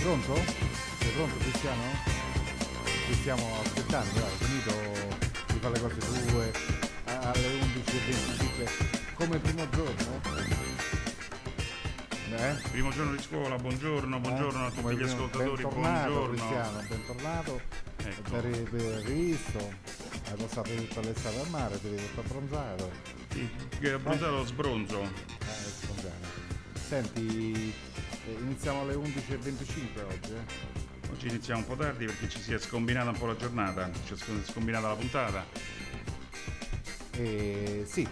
Sei pronto? Sei pronto Cristiano? Ti stiamo aspettando, dai, finito di fare le cose tue alle 11.25 come primo giorno? Eh? Primo giorno di scuola, buongiorno, eh? buongiorno eh? a tutti gli ascoltatori, bentornato, buongiorno. Cristiano, bentornato, ecco. ben, ben rivisto, hai passato tutta l'estate al mare, ti vedo tutto abbronzato. Sì, abbronzato eh? sbronzo. Eh. Senti, iniziamo alle 11.25 oggi. Eh? Oggi iniziamo un po' tardi perché ci si è scombinata un po' la giornata, ci è scombinata la puntata. E sì,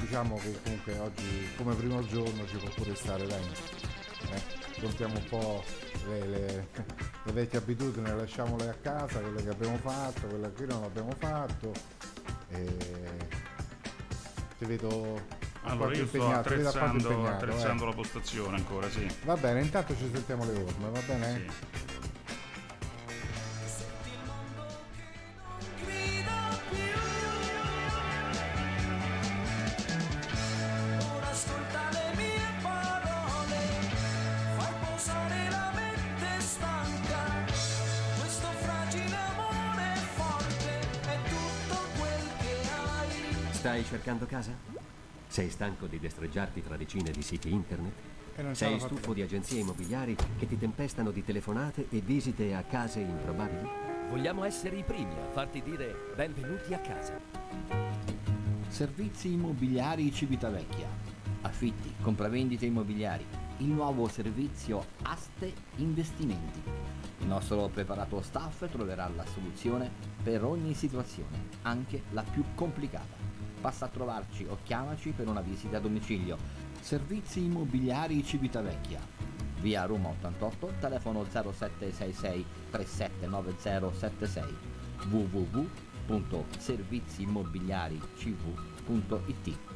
diciamo che comunque oggi come primo giorno ci può pure stare dai. Eh, contiamo un po' le, le, le, vecchie abitudini, lasciamole a casa, quelle che abbiamo fatto, quelle che non abbiamo fatto. E ti vedo allora io sto attrezzando, attrezzando eh. la postazione ancora, sì. Va bene, intanto ci sentiamo le orme, va bene? Sì. Stai cercando casa? Sei stanco di destreggiarti tra decine di siti internet? Sei stufo di agenzie immobiliari che ti tempestano di telefonate e visite a case improbabili? Vogliamo essere i primi a farti dire benvenuti a casa. Servizi immobiliari Civitavecchia. Affitti, compravendite immobiliari. Il nuovo servizio Aste Investimenti. Il nostro preparato staff troverà la soluzione per ogni situazione, anche la più complicata passa a trovarci o chiamaci per una visita a domicilio. Servizi immobiliari Civitavecchia. Via Roma 88, telefono 0766 379076 www.serviziimmobiliaricv.it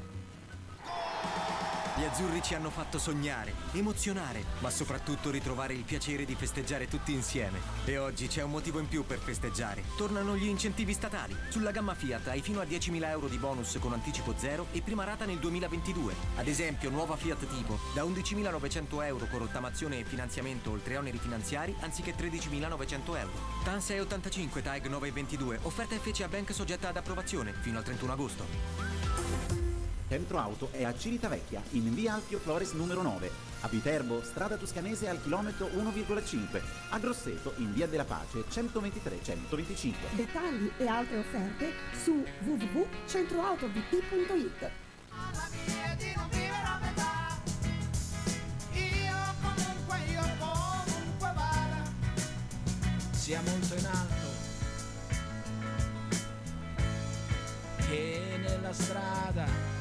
gli azzurri ci hanno fatto sognare, emozionare, ma soprattutto ritrovare il piacere di festeggiare tutti insieme. E oggi c'è un motivo in più per festeggiare. Tornano gli incentivi statali. Sulla gamma Fiat hai fino a 10.000 euro di bonus con anticipo zero e prima rata nel 2022. Ad esempio, nuova Fiat Tipo da 11.900 euro con rottamazione e finanziamento oltre oneri finanziari anziché 13.900 euro. TAN 685 TAG 922. Offerta FCA Bank soggetta ad approvazione fino al 31 agosto. Centro Auto è a Civitavecchia, in via Alfio Flores numero 9, a Viterbo, strada toscanese al chilometro 1,5, a Grosseto, in via della Pace 123-125. Dettagli e altre offerte su www.centroautovt.it. Sia molto in alto che nella strada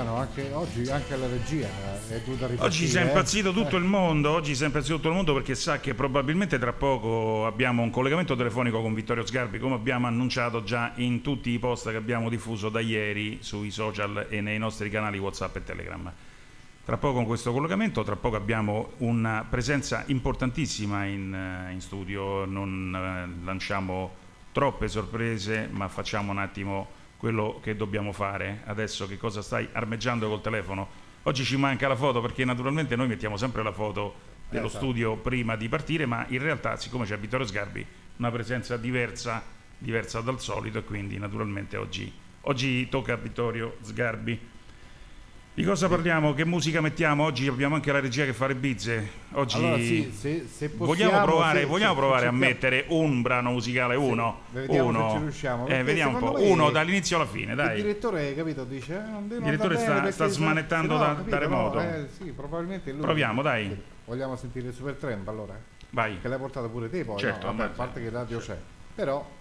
Cristiano, anche oggi anche la regia è dovuta ripartire. Oggi si è impazzito tutto eh. il mondo, oggi si è impazzito tutto il mondo perché sa che probabilmente tra poco abbiamo un collegamento telefonico con Vittorio Sgarbi, come abbiamo annunciato già in tutti i post che abbiamo diffuso da ieri sui social e nei nostri canali WhatsApp e Telegram. Tra poco con questo collegamento, tra poco abbiamo una presenza importantissima in, eh, in studio, non eh, lanciamo troppe sorprese, ma facciamo un attimo quello che dobbiamo fare. Adesso che cosa stai armeggiando col telefono? Oggi ci manca la foto perché naturalmente noi mettiamo sempre la foto dello Esatto. studio prima di partire, ma in realtà siccome c'è Vittorio Sgarbi, una presenza diversa, diversa dal solito e quindi naturalmente oggi, oggi tocca a Vittorio Sgarbi. Di cosa parliamo? Che musica mettiamo? Oggi abbiamo anche la regia che fa le bizze. Oggi Allora, sì, se- se vogliamo possiamo, provare, se- vogliamo provare a mettere un brano musicale, uno. vediamo uno. se ci riusciamo, Eh, vediamo un po'. Uno dall'inizio alla fine, Il dai. direttore, capito, dice... eh, Il direttore va sta- sta smanettando no, da- capito, da remoto. no, eh, sì, probabilmente lui. Proviamo, dai. Vogliamo sentire il Super Tramp allora? Vai. Che l'hai portato pure te poi, Certo, no? Vabbè, a parte che il radio c'è. Però...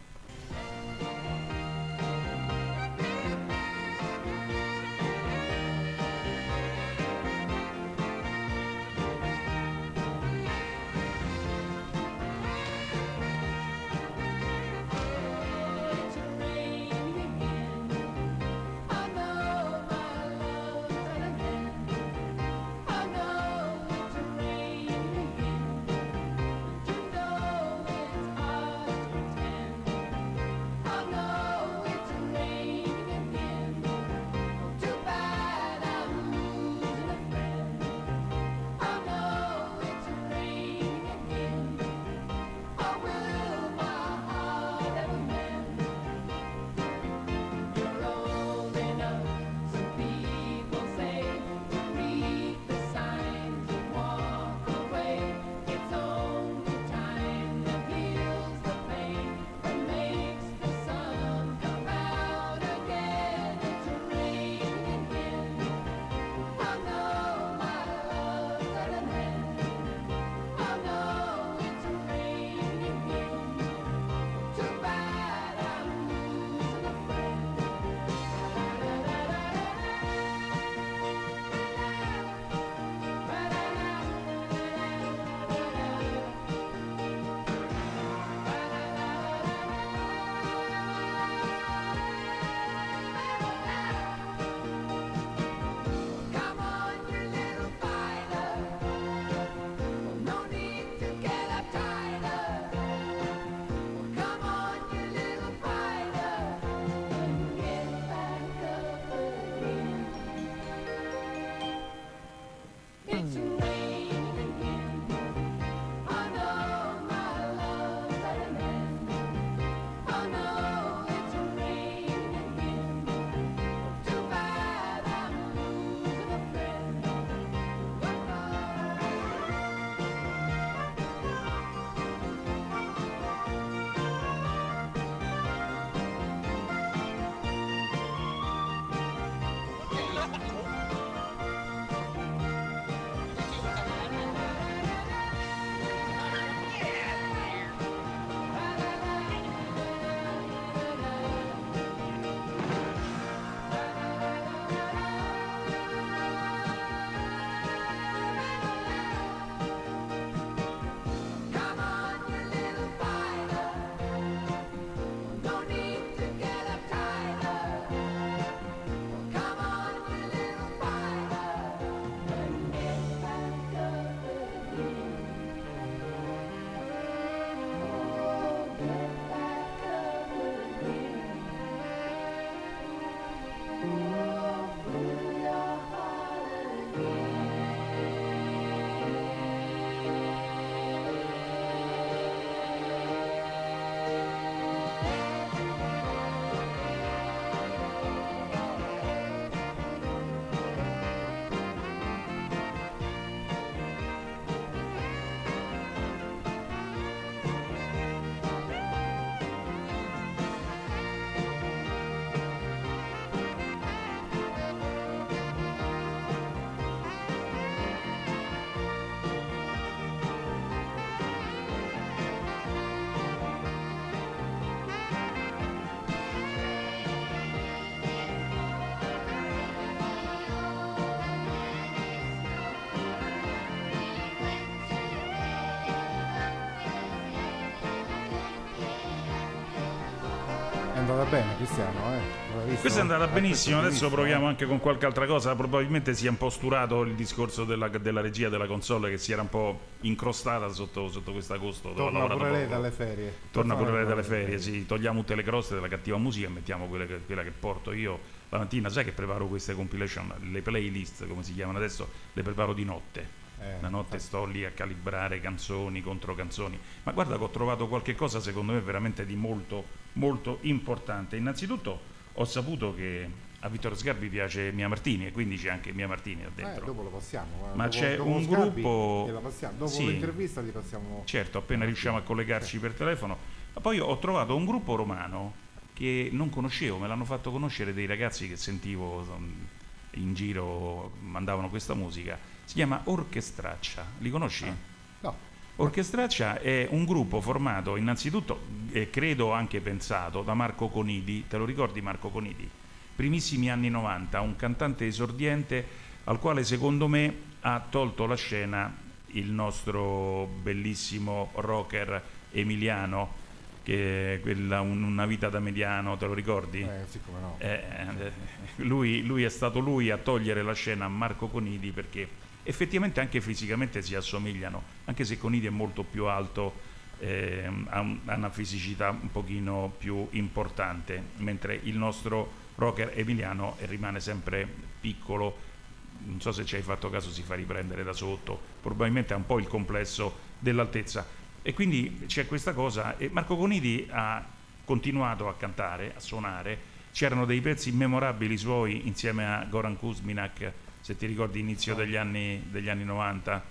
andata bene, Cristiano. Eh? Questa è andata benissimo. Adesso proviamo anche con qualche altra cosa. Probabilmente si è un po' sturato il discorso della, della regia della console che si era un po' incrostata sotto, sotto questo agosto. Torna pure lei dalle ferie. Torna pure lei dalle ferie, sì. Togliamo tutte le croste della cattiva musica e mettiamo quella che, quella che porto io la mattina. Sai che preparo queste compilation, le playlist come si chiamano adesso, le preparo di notte eh, la notte sto lì a calibrare canzoni contro canzoni. Ma guarda che ho trovato qualche cosa secondo me veramente di molto, molto importante. Innanzitutto ho saputo che a Vittorio Sgarbi piace Mia Martini e quindi c'è anche Mia Martini là dentro. Eh, dopo lo passiamo. Ma dopo, c'è dopo un Sgarbi gruppo... Dopo sì. l'intervista li passiamo... Certo, appena riusciamo a collegarci sì. per telefono. Ma poi ho trovato un gruppo romano che non conoscevo, me l'hanno fatto conoscere dei ragazzi che sentivo in giro, mandavano questa musica si chiama Orchestraccia, li conosci? Ah. Orchestraccia è un gruppo formato innanzitutto, e credo anche pensato, da Marco Conidi, te lo ricordi Marco Conidi? Primissimi anni 90, un cantante esordiente al quale secondo me ha tolto la scena il nostro bellissimo rocker Emiliano, che quella Una vita da mediano, te lo ricordi? Eh, sì, come no. Eh, eh, lui, lui, è stato lui a togliere la scena a Marco Conidi perché effettivamente anche fisicamente si assomigliano, anche se Conidi è molto più alto, eh, ha, un, ha, una fisicità un pochino più importante, mentre il nostro rocker Emiliano rimane sempre piccolo, non so se ci hai fatto caso, si fa riprendere da sotto, probabilmente ha un po' il complesso dell'altezza. E quindi c'è questa cosa, e Marco Conidi ha continuato a cantare, a suonare, c'erano dei pezzi memorabili suoi insieme a Goran Kuzminak, se ti ricordi inizio degli anni, degli anni 90,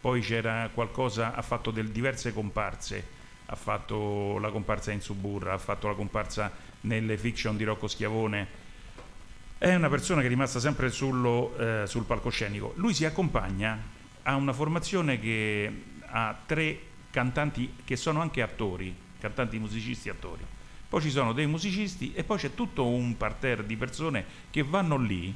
poi c'era qualcosa, ha fatto del, diverse comparse, ha fatto la comparsa in Suburra, ha fatto la comparsa nelle fiction di Rocco Schiavone, è una persona che è rimasta sempre sullo, eh, sul palcoscenico. Lui si accompagna a una formazione che ha tre cantanti che sono anche attori, cantanti musicisti attori. Poi ci sono dei musicisti e poi c'è tutto un parterre di persone che vanno lì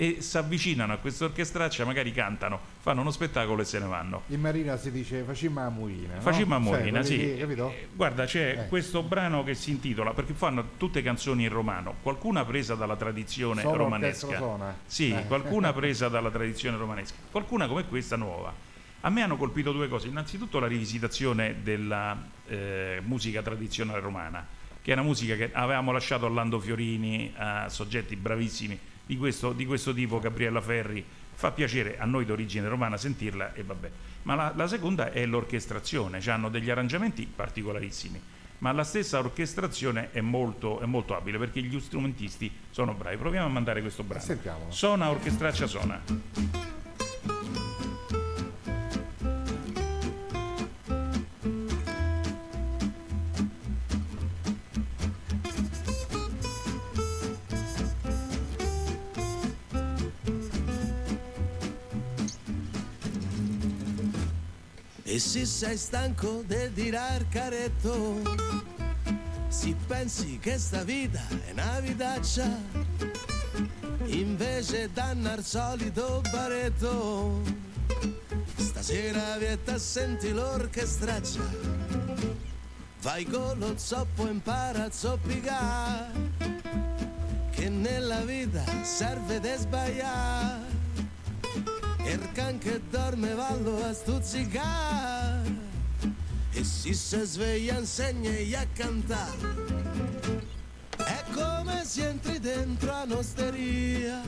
e si avvicinano a questa orchestraccia, magari cantano, fanno uno spettacolo e se ne vanno. In Marina si dice facimma a Murina. No? Facimma a Murina, sì. Che, eh, guarda, c'è eh. questo brano che si intitola, perché fanno tutte canzoni in romano, qualcuna presa dalla tradizione Solo romanesca. Sì, eh. qualcuna presa dalla tradizione romanesca, qualcuna come questa nuova. A me hanno colpito due cose, innanzitutto la rivisitazione della eh, musica tradizionale romana, che è una musica che avevamo lasciato a Lando Fiorini, a soggetti bravissimi di questo, di questo tipo, Gabriella Ferri, fa piacere a noi d'origine romana sentirla e vabbè. Ma la, la seconda è l'orchestrazione, cioè hanno degli arrangiamenti particolarissimi, ma la stessa orchestrazione è molto, è molto abile perché gli strumentisti sono bravi. Proviamo a mandare questo brano. Sentiamolo. Sona orchestraccia sona. E se sei stanco di tirar caretto, se pensi che sta vita è una vitaccia, invece danno al solito baretto, stasera vieta senti l'orchestraccia, vai con lo zoppo impara a zoppicare, che nella vita serve de sbagliare il can che dorme vallo a stuzzicare e si si sveglia insegna a cantare è come se entri dentro a un'osteria.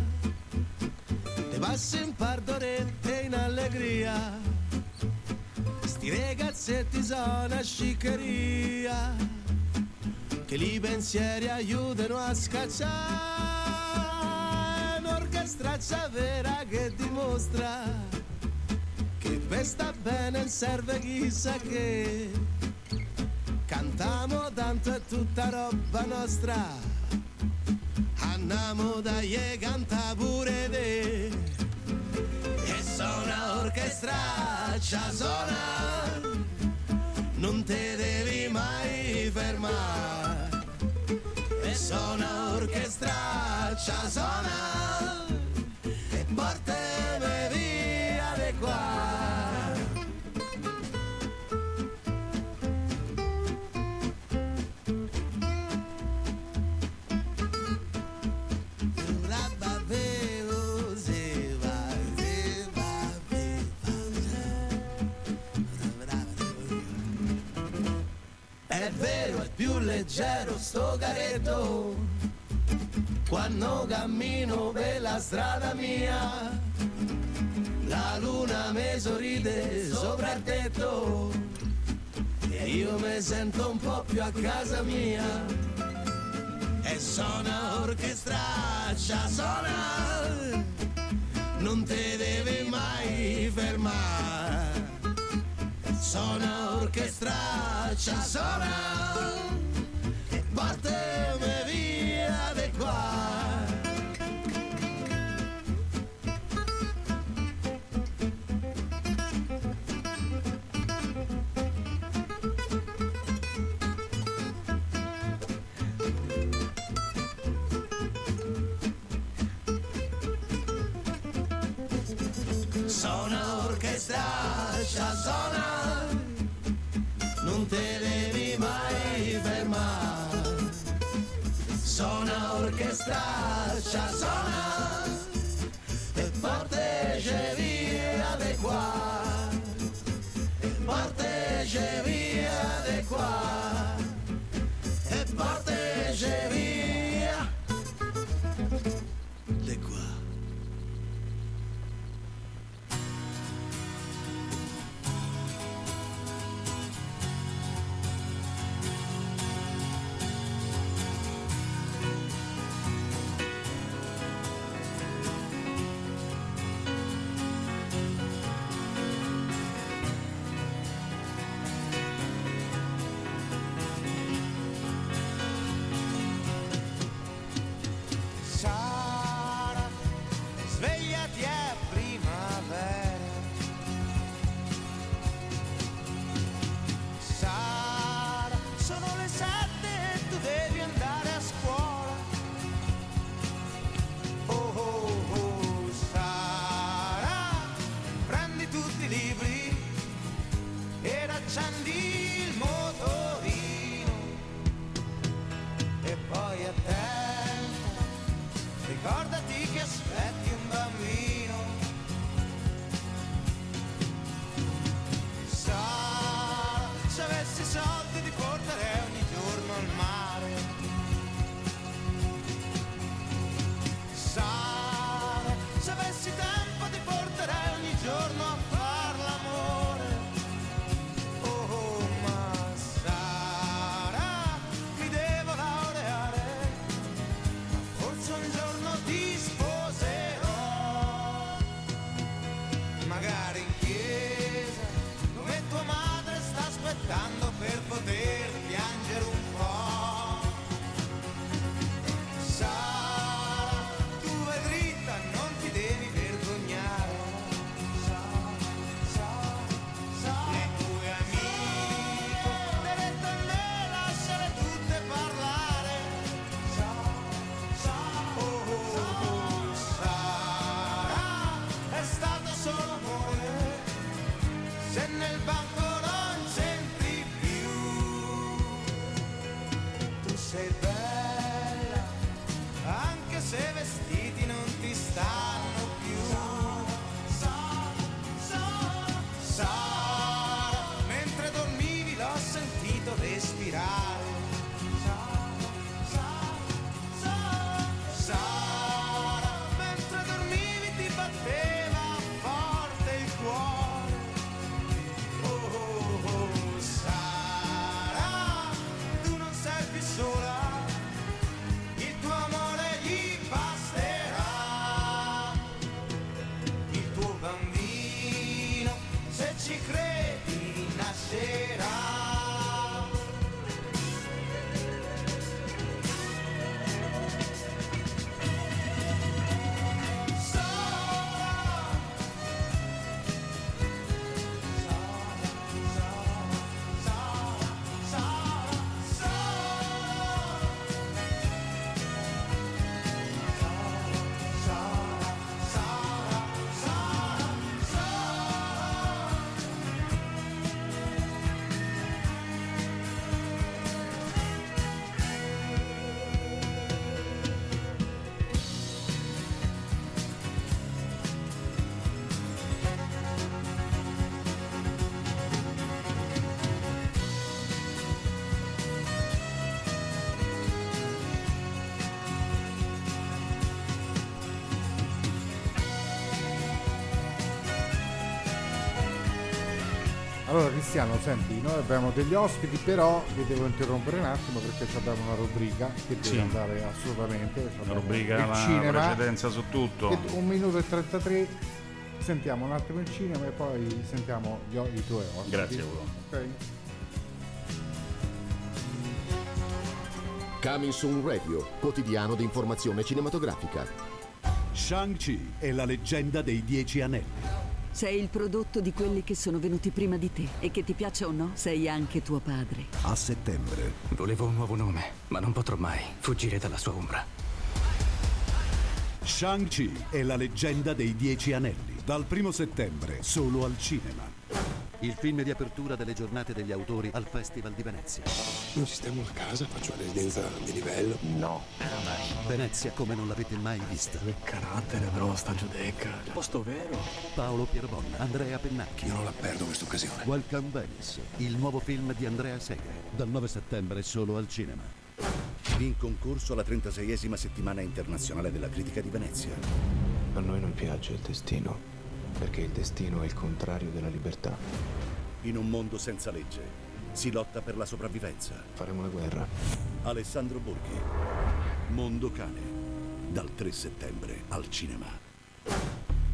Ti passi in pardorette in allegria. Sti ragazzetti sono a sciccheria che li pensieri aiutano a scacciare straccia vera che dimostra che per sta bene serve chissà che. Cantiamo tanto è tutta roba nostra. Andiamo da ye canta pure te. E suona orchestraccia suona. Non te devi mai fermare. E suona orchestraccia suona vero è più leggero sto garetto. Quando cammino per la strada mia la luna mi sorride sopra il tetto. E io mi sento un po' più a casa mia. E suona orchestraccia suona. Non te devi mai fermare. Chanson orchestra, chanson, batte estraxas. Cristiano, senti, noi abbiamo degli ospiti, però vi devo interrompere un attimo perché abbiamo una rubrica che deve Sì. andare assolutamente. La rubrica la cinema. precedenza su tutto. Un minuto e 33, sentiamo un attimo il cinema e poi sentiamo gli i tuoi ospiti. Grazie, Ugo. Ok. Coming Soon Radio, quotidiano di informazione cinematografica. Shang-Chi è la leggenda dei Dieci Anelli. Sei il prodotto di quelli che sono venuti prima di te e che ti piaccia o no, sei anche tuo padre. A settembre. Volevo un nuovo nome, ma non potrò mai fuggire dalla sua ombra. Shang-Chi è la leggenda dei Dieci Anelli. Dal primo settembre, solo al cinema. Il film di apertura delle giornate degli autori al Festival di Venezia. Non sistemo una casa, faccio una residenza di livello. No. Venezia come non l'avete mai vista. Che carattere però sta giudecca. Posto vero. Paolo Pierbon, Andrea Pennacchi. Io non la perdo questa occasione. Welcome Venice, il nuovo film di Andrea Segre. Dal 9 settembre solo al cinema. In concorso alla 36esima settimana internazionale della critica di Venezia. A noi non piace il destino, perché il destino è il contrario della libertà. In un mondo senza legge si lotta per la sopravvivenza. Faremo la guerra. Alessandro Borghi. Mondo cane. Dal 3 settembre al cinema.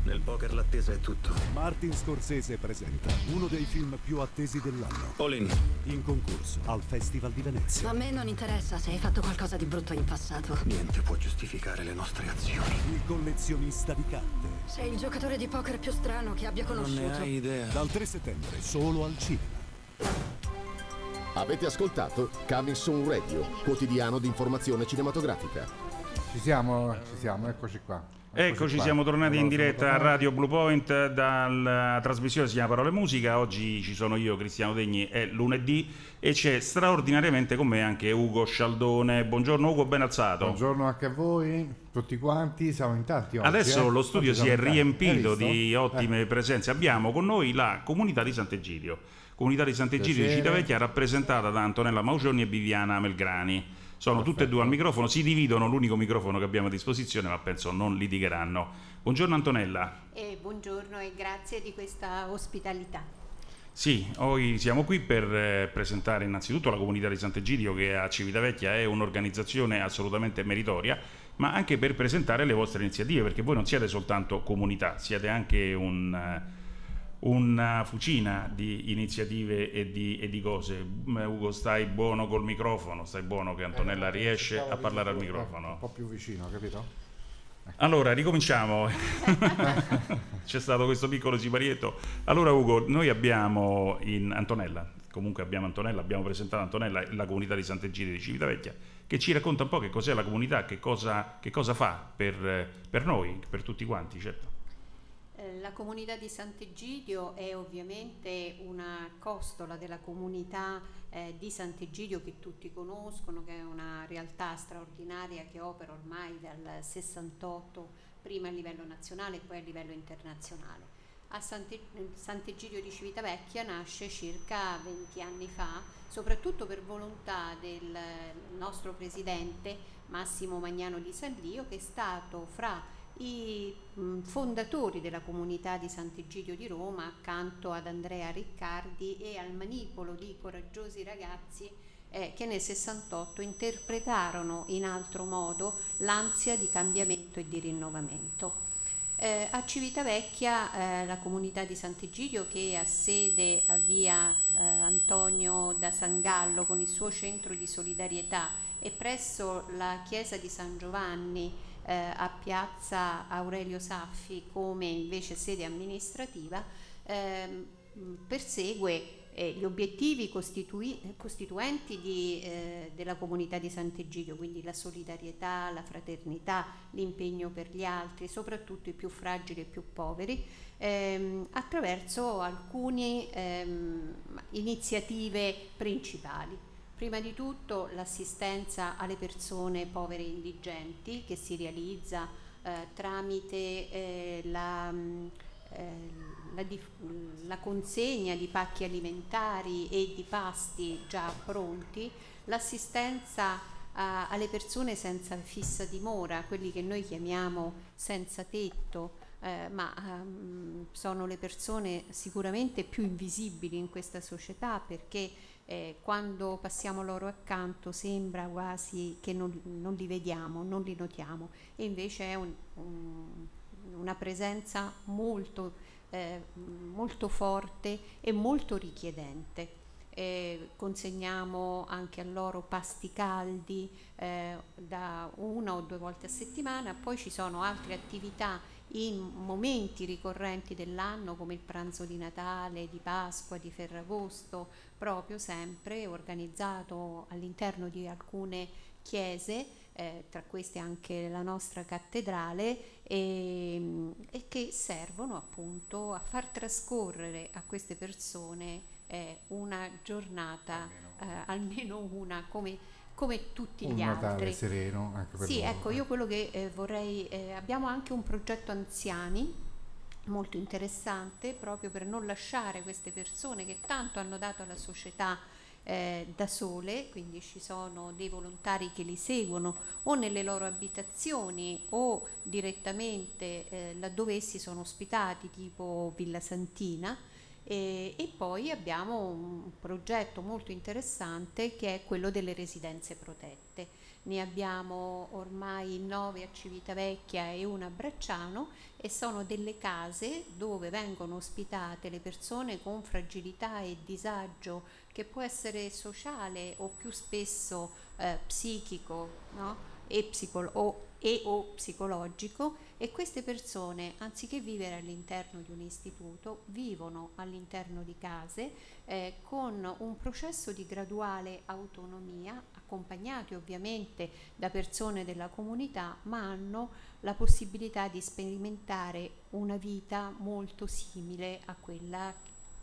Nel poker l'attesa è tutto. Martin Scorsese presenta uno dei film più attesi dell'anno. Olin. In concorso al Festival di Venezia. A me non interessa se hai fatto qualcosa di brutto in passato. Niente può giustificare le nostre azioni. Il collezionista di carte. Sei il giocatore di poker più strano che abbia conosciuto. idea. Dal 3 settembre solo al cinema. Avete ascoltato Coming Soon Radio, quotidiano di informazione cinematografica. Ci siamo, ci siamo, eccoci qua. Eccoci, qua. siamo tornati in Allora, diretta siamo a. Radio Blue Point dalla trasmissione si chiama Parole Musica. Oggi ci sono io, Cristiano Degni, è lunedì e c'è straordinariamente con me anche Ugo Scialdone. Buongiorno Ugo, ben alzato. Buongiorno anche a voi, tutti quanti, siamo in tanti oggi. Adesso eh? lo studio Oggi si è in riempito di ottime presenze. Abbiamo con noi la comunità di Sant'Egidio. Comunità di Sant'Egidio di Piacere. Civitavecchia rappresentata da Antonella Maugioni e Viviana Melgrani. Sono tutte e due al microfono, si dividono l'unico microfono che abbiamo a disposizione, ma penso non litigheranno. Buongiorno Antonella. E buongiorno e grazie di questa ospitalità. Sì, oggi siamo qui per eh, presentare innanzitutto la comunità di Sant'Egidio che a Civitavecchia è un'organizzazione assolutamente meritoria, ma anche per presentare le vostre iniziative, perché voi non siete soltanto comunità, siete anche un, eh, una fucina di iniziative e di, e di cose. Ugo, stai buono col microfono, stai buono che Antonella riesce Cercavo a parlare al Un microfono. po' più vicino, capito? Allora, ricominciamo. C'è stato questo piccolo siparietto. Allora, Ugo, noi abbiamo in Antonella, comunque abbiamo Antonella, abbiamo presentato Antonella, la comunità di Sant'Egidio di Civitavecchia, che ci racconta un po' che cos'è la comunità, che cosa, che cosa fa per, per noi, per tutti quanti, certo. La comunità di Sant'Egidio è ovviamente una costola della comunità eh, di Sant'Egidio che tutti conoscono, che è una realtà straordinaria che opera ormai dal 68, prima a livello nazionale e poi a livello internazionale. A Sant'E- Sant'Egidio di Civitavecchia nasce circa 20 anni fa, soprattutto per volontà del nostro presidente Massimo Magnano di Sallio, che è stato fra i mh, fondatori della comunità di Sant'Egidio di Roma accanto ad Andrea Riccardi e al manipolo di coraggiosi ragazzi eh, che nel 68 interpretarono in altro modo l'ansia di cambiamento e di rinnovamento. Eh, a Civitavecchia eh, la comunità di Sant'Egidio che ha sede a via eh, Antonio da Sangallo con il suo centro di solidarietà e presso la chiesa di San Giovanni eh, a piazza Aurelio Saffi come invece sede amministrativa ehm, persegue eh, gli obiettivi costitui- costituenti di, eh, della comunità di Sant'Egidio, quindi la solidarietà, la fraternità, l'impegno per gli altri, soprattutto i più fragili e più poveri, ehm, attraverso alcune ehm, iniziative principali. Prima di tutto l'assistenza alle persone povere e indigenti che si realizza eh, tramite eh, la, mh, eh, la la consegna di pacchi alimentari e di pasti già pronti, l'assistenza alle persone senza fissa dimora, quelli che noi chiamiamo senza tetto, eh, ma ehm, sono le persone sicuramente più invisibili in questa società perché eh, quando passiamo loro accanto sembra quasi che non, non, li vediamo, non li notiamo e invece è un, un, una presenza molto, eh, molto forte e molto richiedente. Eh, consegniamo anche a loro pasti caldi eh, da una o due volte a settimana, poi ci sono altre attività in momenti ricorrenti dell'anno come il pranzo di Natale, di Pasqua, di Ferragosto, proprio sempre organizzato all'interno di alcune chiese, eh, tra queste anche la nostra cattedrale, e, e, che servono appunto a far trascorrere a queste persone eh, una giornata, almeno, eh, almeno una come come tutti un gli Natale altri. sereno anche per Sì, loro. ecco, io quello che eh, vorrei, eh, abbiamo anche un progetto anziani molto interessante proprio per non lasciare queste persone che tanto hanno dato alla società eh, da sole, quindi ci sono dei volontari che li seguono o nelle loro abitazioni o direttamente eh, laddove essi sono ospitati, tipo Villa Santina e, e, poi abbiamo un progetto molto interessante che è quello delle residenze protette. Ne abbiamo ormai nove a Civitavecchia e una a Bracciano e sono delle case dove vengono ospitate le persone con fragilità e disagio che può essere sociale o più spesso eh, psichico no? e, psicolo- o, e o psicologico e queste persone, anziché vivere all'interno di un istituto, vivono all'interno di case eh, con un processo di graduale autonomia, accompagnati ovviamente da persone della comunità, ma hanno la possibilità di sperimentare una vita molto simile a quella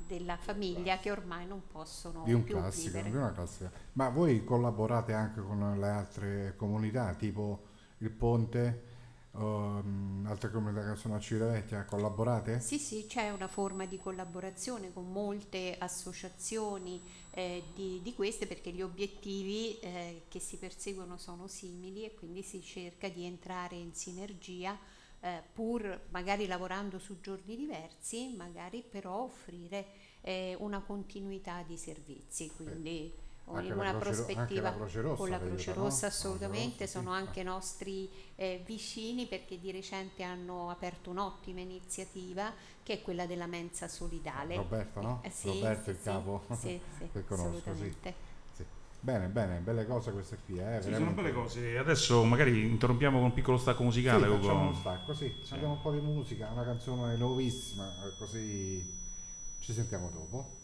della famiglia che ormai non possono di un più classico, vivere. Di una classica. Ma voi collaborate anche con le altre comunità, tipo il Ponte? Um, altre comunità che sono a Civitavecchia, collaborate? Sì, sì, c'è una forma di collaborazione con molte associazioni eh, di, di, queste perché gli obiettivi eh, che si perseguono sono simili e quindi si cerca di entrare in sinergia eh, pur magari lavorando su giorni diversi, magari però offrire eh, una continuità di servizi. Quindi anche una la Croce, prospettiva la Croce Rossa con la Croce aiuta, Rossa no? assolutamente, Rossa, sono sì. anche nostri eh, vicini perché di recente hanno aperto un'ottima iniziativa che è quella della mensa solidale. Roberto, no? Eh, sì, Roberto sì, il sì, capo sì, sì, che conosco, sì. assolutamente. Sì. Bene, bene, belle cose queste qui, eh, Sì, sono belle cose. Adesso magari interrompiamo con un piccolo stacco musicale. Sì, Ugo. facciamo uno stacco, sì. Abbiamo un po' di musica, una canzone nuovissima, eh, così ci sentiamo dopo.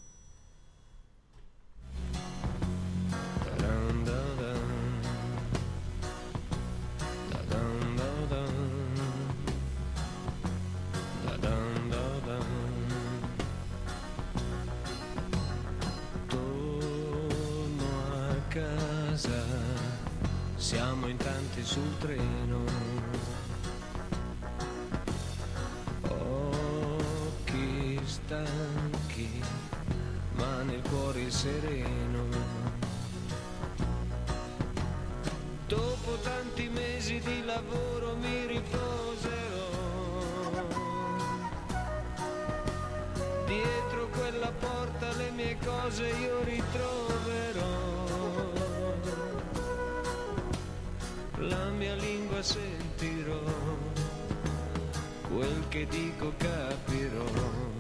Siamo in tanti sul treno. Occhi stanchi, ma nel cuore sereno. Dopo tanti mesi di lavoro mi riposerò. Dietro quella porta le mie cose io ritroverò. La mia lingua sentirò, quel che dico capirò.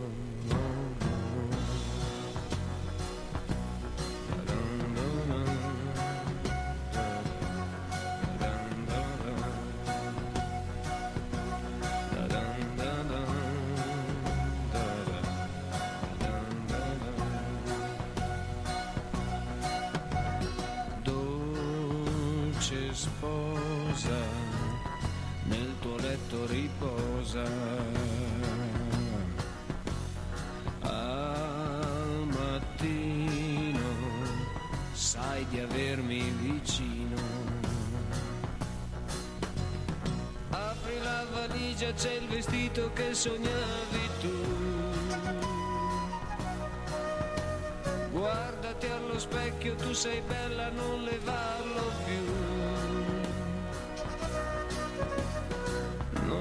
Dolce sposa, nel tuo letto riposa. Al mattino sai di avermi vicino. Apri la valigia, c'è il vestito che sognavi tu. Guardati allo specchio, tu sei bella, non levarlo più.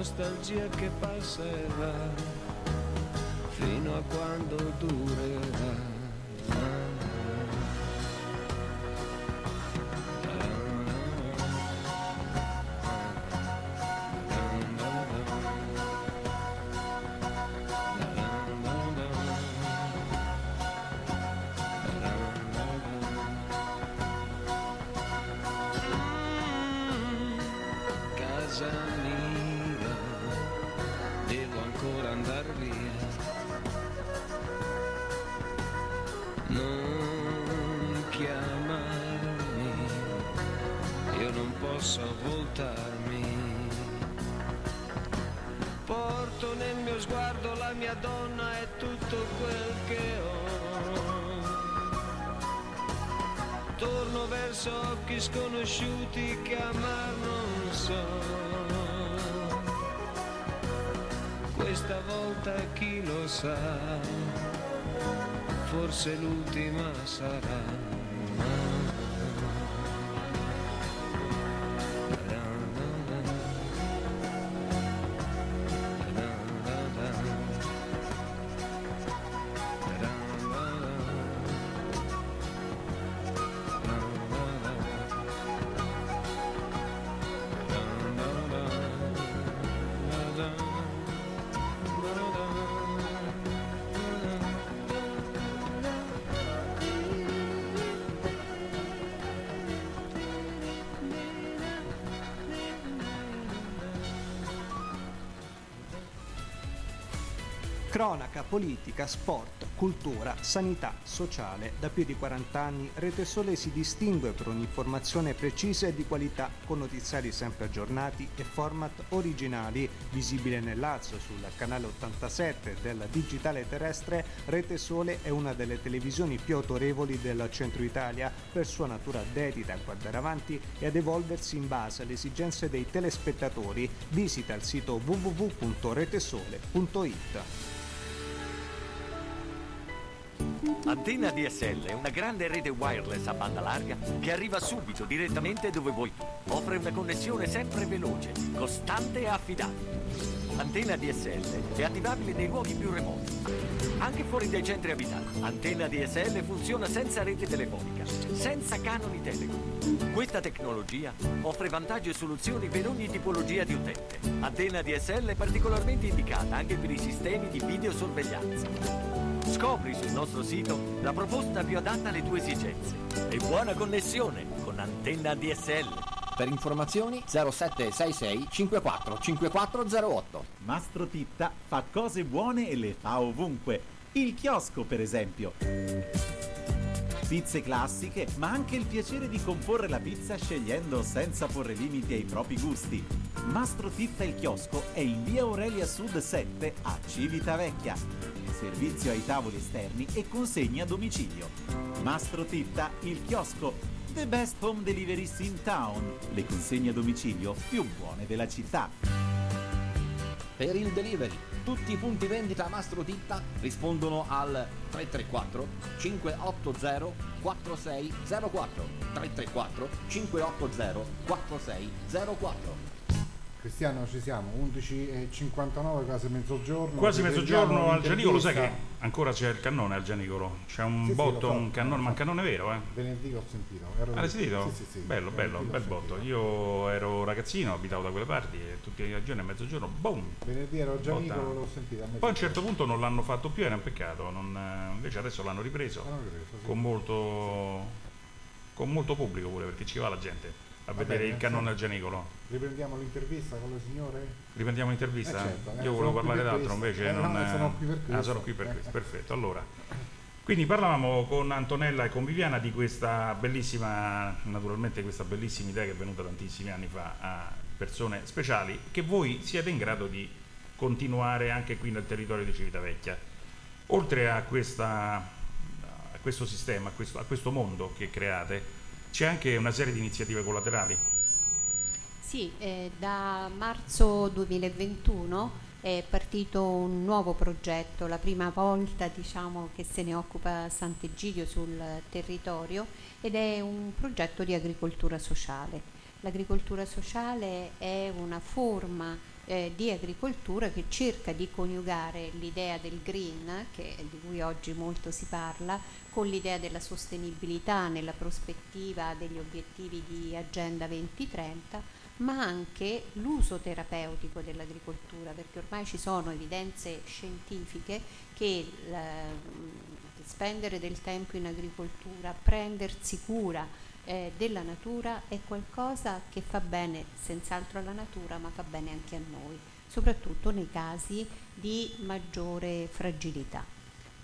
Nostalgia che passerà fino a quando durerà. Volta chi lo sa, forse l'ultima sarà. Cronaca, politica, sport, cultura, sanità, sociale. Da più di 40 anni Rete Sole si distingue per un'informazione precisa e di qualità, con notiziari sempre aggiornati e format originali. Visibile nel Lazio sul canale 87 del digitale terrestre, Rete Sole è una delle televisioni più autorevoli del centro Italia per sua natura dedita a guardare avanti e ad evolversi in base alle esigenze dei telespettatori. Visita il sito www.retesole.it. Antenna DSL è una grande rete wireless a banda larga che arriva subito direttamente dove vuoi tu. Offre una connessione sempre veloce, costante e affidabile. Antenna DSL è attivabile nei luoghi più remoti, anche fuori dai centri abitati. Antenna DSL funziona senza rete telefonica, senza canoni telecom. Questa tecnologia offre vantaggi e soluzioni per ogni tipologia di utente. Antenna DSL è particolarmente indicata anche per i sistemi di videosorveglianza. Scopri sul nostro sito la proposta più adatta alle tue esigenze. E buona connessione con Antenna DSL. Per informazioni 0766 54 5408. Mastro Titta fa cose buone e le fa ovunque. Il chiosco, per esempio. Pizze classiche, ma anche il piacere di comporre la pizza scegliendo senza porre limiti ai propri gusti. Mastro Titta il chiosco è in via Aurelia Sud 7 a Civitavecchia. Servizio ai tavoli esterni e consegna a domicilio. Mastro Titta il chiosco. The best home deliveries in town. Le consegne a domicilio più buone della città. Per il delivery, tutti i punti vendita Mastro Titta rispondono al 334 580 4604 334 580 4604 Cristiano ci siamo, 11.59 quasi mezzogiorno. Quasi mezzogiorno al Gianicolo, sai che ancora c'è il cannone al Gianicolo? C'è un Sì, sì, botto, lo so. un cannone, ma un cannone vero, eh? Venerdì ho sentito. Ero Ah, l'hai sentito? Sì, sì, sì. Bello, bello, Venerdì bel l'ho botto. sentito. Io ero ragazzino, abitavo da quelle parti e tutti i giorni a mezzogiorno, boom! Venerdì ero a Gianicolo, l'ho sentita a Poi a un certo punto non l'hanno fatto più, era un peccato, non- eh, invece adesso l'hanno ripreso, L'hanno ripreso, sì. con, molto, con molto pubblico pure, perché ci va la gente a Va vedere il cannone al Gianicolo. Riprendiamo l'intervista con le signore? Riprendiamo l'intervista? Eh, certo, eh, Io volevo parlare d'altro, invece Eh, non... no, sono qui per Ah, questo. sono qui per Eh. questo, perfetto. Allora, quindi parlavamo con Antonella e con Viviana di questa bellissima, naturalmente questa bellissima idea che è venuta tantissimi anni fa a persone speciali, che voi siete in grado di continuare anche qui nel territorio di Civitavecchia. Oltre a, questa, a questo sistema, a questo, a questo mondo che create, c'è anche una serie di iniziative collaterali. Sì, eh, da marzo 2021 è partito un nuovo progetto, la prima volta diciamo, che se ne occupa Sant'Egidio sul territorio ed è un progetto di agricoltura sociale. L'agricoltura sociale è una forma eh, di agricoltura che cerca di coniugare l'idea del green, che, di cui oggi molto si parla, con l'idea della sostenibilità nella prospettiva degli obiettivi di Agenda 2030 ma anche l'uso terapeutico dell'agricoltura, perché ormai ci sono evidenze scientifiche che eh, spendere del tempo in agricoltura, prendersi cura eh, della natura è qualcosa che fa bene senz'altro alla natura, ma fa bene anche a noi, soprattutto nei casi di maggiore fragilità.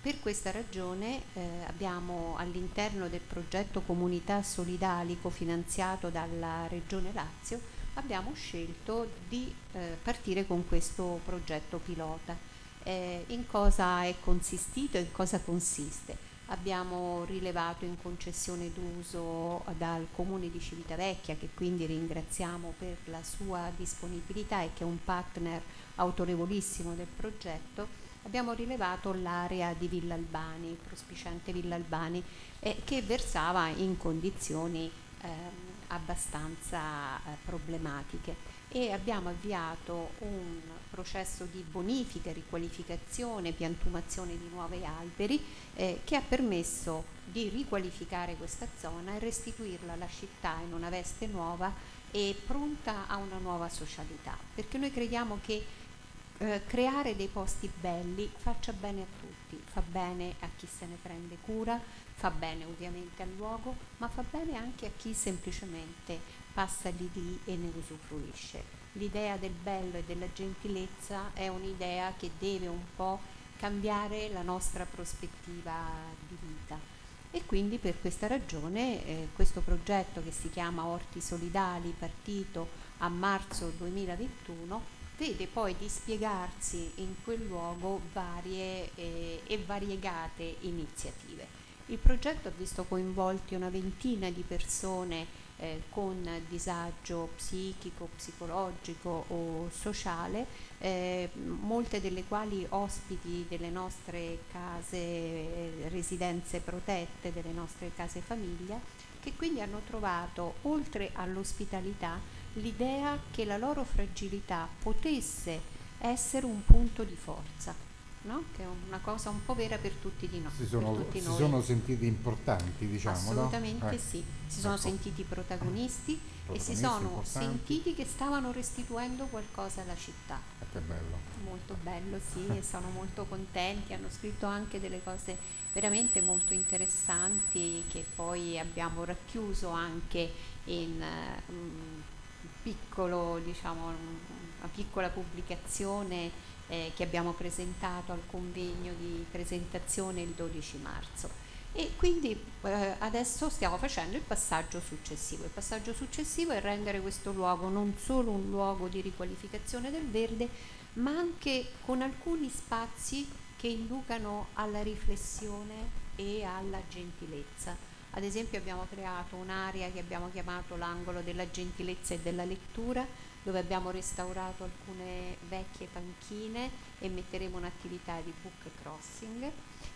Per questa ragione eh, abbiamo all'interno del progetto Comunità Solidali cofinanziato dalla Regione Lazio abbiamo scelto di eh, partire con questo progetto pilota. Eh, in cosa è consistito e in cosa consiste? Abbiamo rilevato in concessione d'uso dal Comune di Civitavecchia, che quindi ringraziamo per la sua disponibilità e che è un partner autorevolissimo del progetto, abbiamo rilevato l'area di Villa Albani, prospiciente Villa Albani, eh, che versava in condizioni eh, abbastanza eh, problematiche. E abbiamo avviato un processo di bonifica, riqualificazione, piantumazione di nuovi alberi eh, che ha permesso di riqualificare questa zona e restituirla alla città in una veste nuova e pronta a una nuova socialità, perché noi crediamo che eh, creare dei posti belli faccia bene a tutti, fa bene a chi se ne prende cura, fa bene ovviamente al luogo, ma fa bene anche a chi semplicemente passa di lì e ne usufruisce. L'idea del bello e della gentilezza è un'idea che deve un po' cambiare la nostra prospettiva di vita. E quindi per questa ragione eh, questo progetto che si chiama Orti Solidali, partito a marzo 2021, vede poi dispiegarsi in quel luogo varie eh, e variegate iniziative. Il progetto ha visto coinvolti una ventina di persone eh, con disagio psichico, psicologico o sociale, eh, molte delle quali ospiti delle nostre case, eh, residenze protette, delle nostre case famiglia, che quindi hanno trovato, oltre all'ospitalità, l'idea che la loro fragilità potesse essere un punto di forza no? che è una cosa un po' vera per tutti di noi. Si sono, si noi. sono sentiti importanti, diciamo. Assolutamente no? eh. sì, si sono ecco. sentiti protagonisti, protagonisti, e si sono importanti. sentiti che stavano restituendo qualcosa alla città. Eh, che bello. Molto bello, sì, e sono molto contenti, hanno scritto anche delle cose veramente molto interessanti che poi abbiamo racchiuso anche in um, piccolo, diciamo, una piccola pubblicazione eh, che abbiamo presentato al convegno di presentazione il 12 marzo. E quindi eh, adesso stiamo facendo il passaggio successivo. Il passaggio successivo è rendere questo luogo non solo un luogo di riqualificazione del verde, ma anche con alcuni spazi che inducano alla riflessione e alla gentilezza. Ad esempio abbiamo creato un'area che abbiamo chiamato l'angolo della gentilezza e della lettura, dove abbiamo restaurato alcune vecchie panchine e metteremo un'attività di book crossing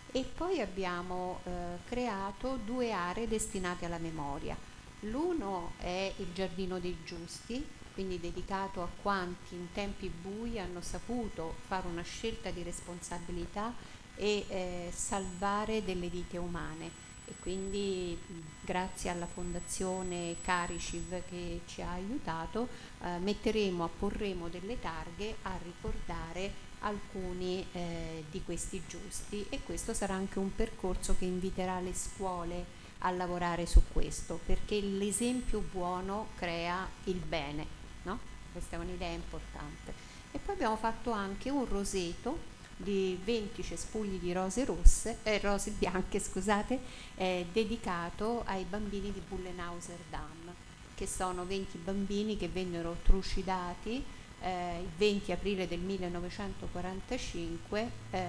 e poi abbiamo eh, creato due aree destinate alla memoria. L'uno è il Giardino dei Giusti, quindi dedicato a quanti in tempi bui hanno saputo fare una scelta di responsabilità e eh, salvare delle vite umane e quindi grazie alla fondazione Cariciv che ci ha aiutato eh, metteremo, apporremo delle targhe a ricordare alcuni eh, di questi giusti e questo sarà anche un percorso che inviterà le scuole a lavorare su questo perché l'esempio buono crea il bene, no? Questa è un'idea importante. E poi abbiamo fatto anche un roseto di 20 cespugli di rose rosse, eh, rose bianche, scusate, eh, dedicato ai bambini di Bullenhauser Dam, che sono 20 bambini che vennero trucidati eh, il 20 aprile del 1945 eh,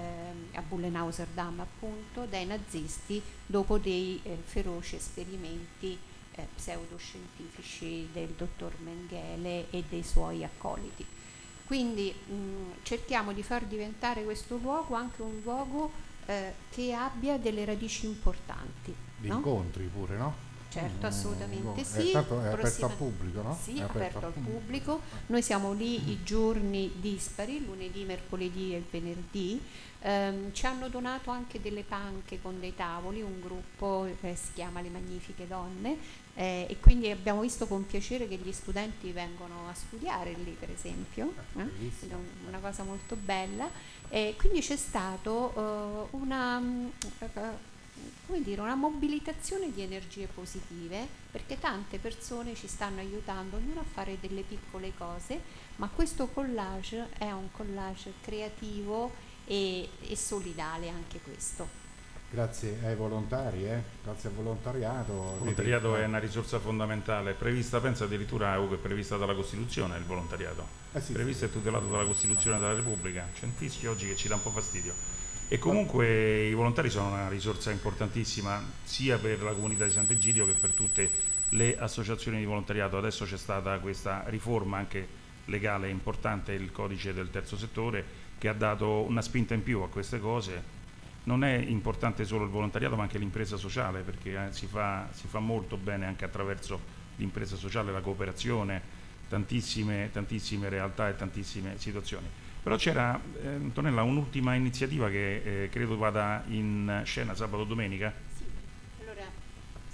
a Bullenhauser Dam appunto dai nazisti dopo dei eh, feroci esperimenti eh, pseudoscientifici del dottor Mengele e dei suoi accoliti. Quindi mh, cerchiamo di far diventare questo luogo anche un luogo eh, che abbia delle radici importanti. Di no? incontri pure, no? Certo, assolutamente Eh, sì. tanto è aperto al pubblico, no? Sì, È aperto, al pubblico. Noi siamo lì i giorni dispari, lunedì, mercoledì e venerdì. Ehm, ci hanno donato anche delle panche con dei tavoli, un gruppo che si chiama Le Magnifiche Donne eh, e quindi abbiamo visto con piacere che gli studenti vengono a studiare lì per esempio, eh? È un- una cosa molto bella. E quindi c'è stato eh, una... mm, eh, una mobilitazione di energie positive perché tante persone ci stanno aiutando ognuno a fare delle piccole cose, ma questo collage è un collage creativo e, e solidale anche questo. Grazie ai volontari, eh? grazie al volontariato. Il volontariato è una risorsa fondamentale, prevista, penso addirittura è prevista dalla Costituzione il volontariato, Eh sì, previsto e tutelato dalla Costituzione della Repubblica, c'è un fischio oggi che ci dà un po' fastidio. E comunque i volontari sono una risorsa importantissima sia per la comunità di Sant'Egidio che per tutte le associazioni di volontariato. Adesso c'è stata questa riforma anche legale importante, il codice del terzo settore, che ha dato una spinta in più a queste cose. Non è importante solo il volontariato ma anche l'impresa sociale perché eh, si, fa, si fa molto bene anche attraverso l'impresa sociale, la cooperazione, tantissime, tantissime realtà e tantissime situazioni. Però c'era, eh, Antonella, un'ultima iniziativa che eh, credo vada in scena sabato domenica. Allora,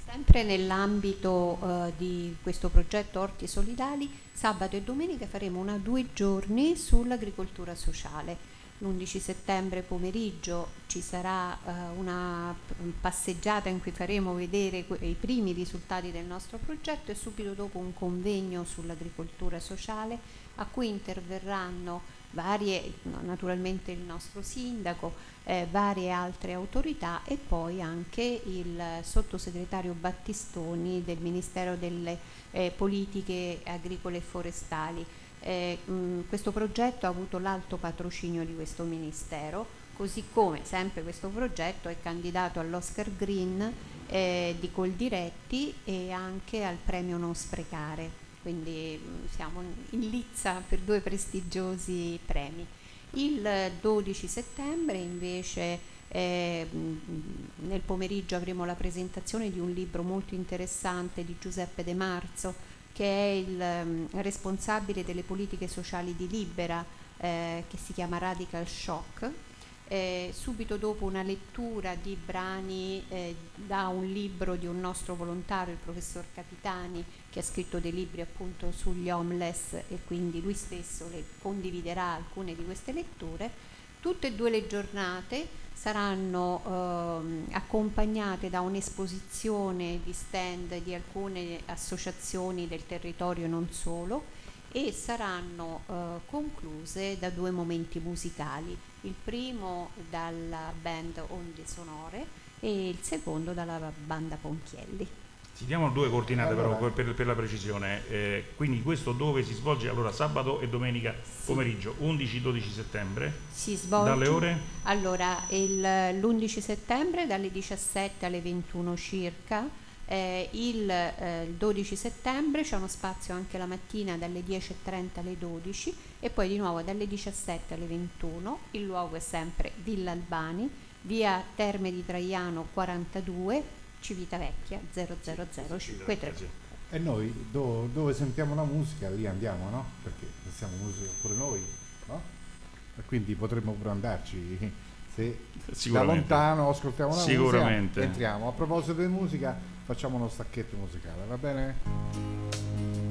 sempre nell'ambito eh, di questo progetto Orti Solidali, sabato e domenica faremo una due giorni sull'agricoltura sociale. L'11 settembre pomeriggio ci sarà eh, una passeggiata in cui faremo vedere que- i primi risultati del nostro progetto e subito dopo un convegno sull'agricoltura sociale a cui interverranno varie, naturalmente il nostro sindaco, eh, varie altre autorità e poi anche il sottosegretario Battistoni del Ministero delle eh, Politiche Agricole e Forestali. Eh, mh, questo progetto ha avuto l'alto patrocinio di questo Ministero, così come sempre questo progetto è candidato all'Oscar Green eh, di Coldiretti e anche al premio Non Sprecare quindi mh, siamo in lizza per due prestigiosi premi. Il 12 settembre invece eh, nel pomeriggio avremo la presentazione di un libro molto interessante di Giuseppe De Marzo che è il mh, responsabile delle politiche sociali di Libera eh, che si chiama Radical Shock eh, subito dopo una lettura di brani eh, da un libro di un nostro volontario, il professor Capitani, che ha scritto dei libri appunto sugli homeless e quindi lui stesso le condividerà alcune di queste letture. Tutte e due le giornate saranno ehm, accompagnate da un'esposizione di stand di alcune associazioni del territorio non solo e saranno eh, concluse da due momenti musicali, il primo dalla band Onde Sonore e il secondo dalla banda Ponchielli. Ci diamo due coordinate Allora. però per, per la precisione, Eh, quindi questo dove si svolge allora sabato e domenica pomeriggio 11-12 settembre, Si svolge dalle ore? Allora, il- l'11 settembre dalle 17 alle 21 circa, eh, il, eh, il 12 settembre c'è uno spazio anche la mattina dalle 10.30 alle 12 e poi di nuovo dalle 17 alle 21. Il luogo è sempre Villa Albani, via Terme di Traiano 42, Civitavecchia 00053. E noi do- dove sentiamo la musica lì andiamo, no? Perché sentiamo musica pure noi, no? E quindi potremmo pure andarci. Se da Sicuramente. lontano ascoltiamo la Sicuramente. musica, entriamo. A proposito di musica, facciamo uno stacchetto musicale, va bene?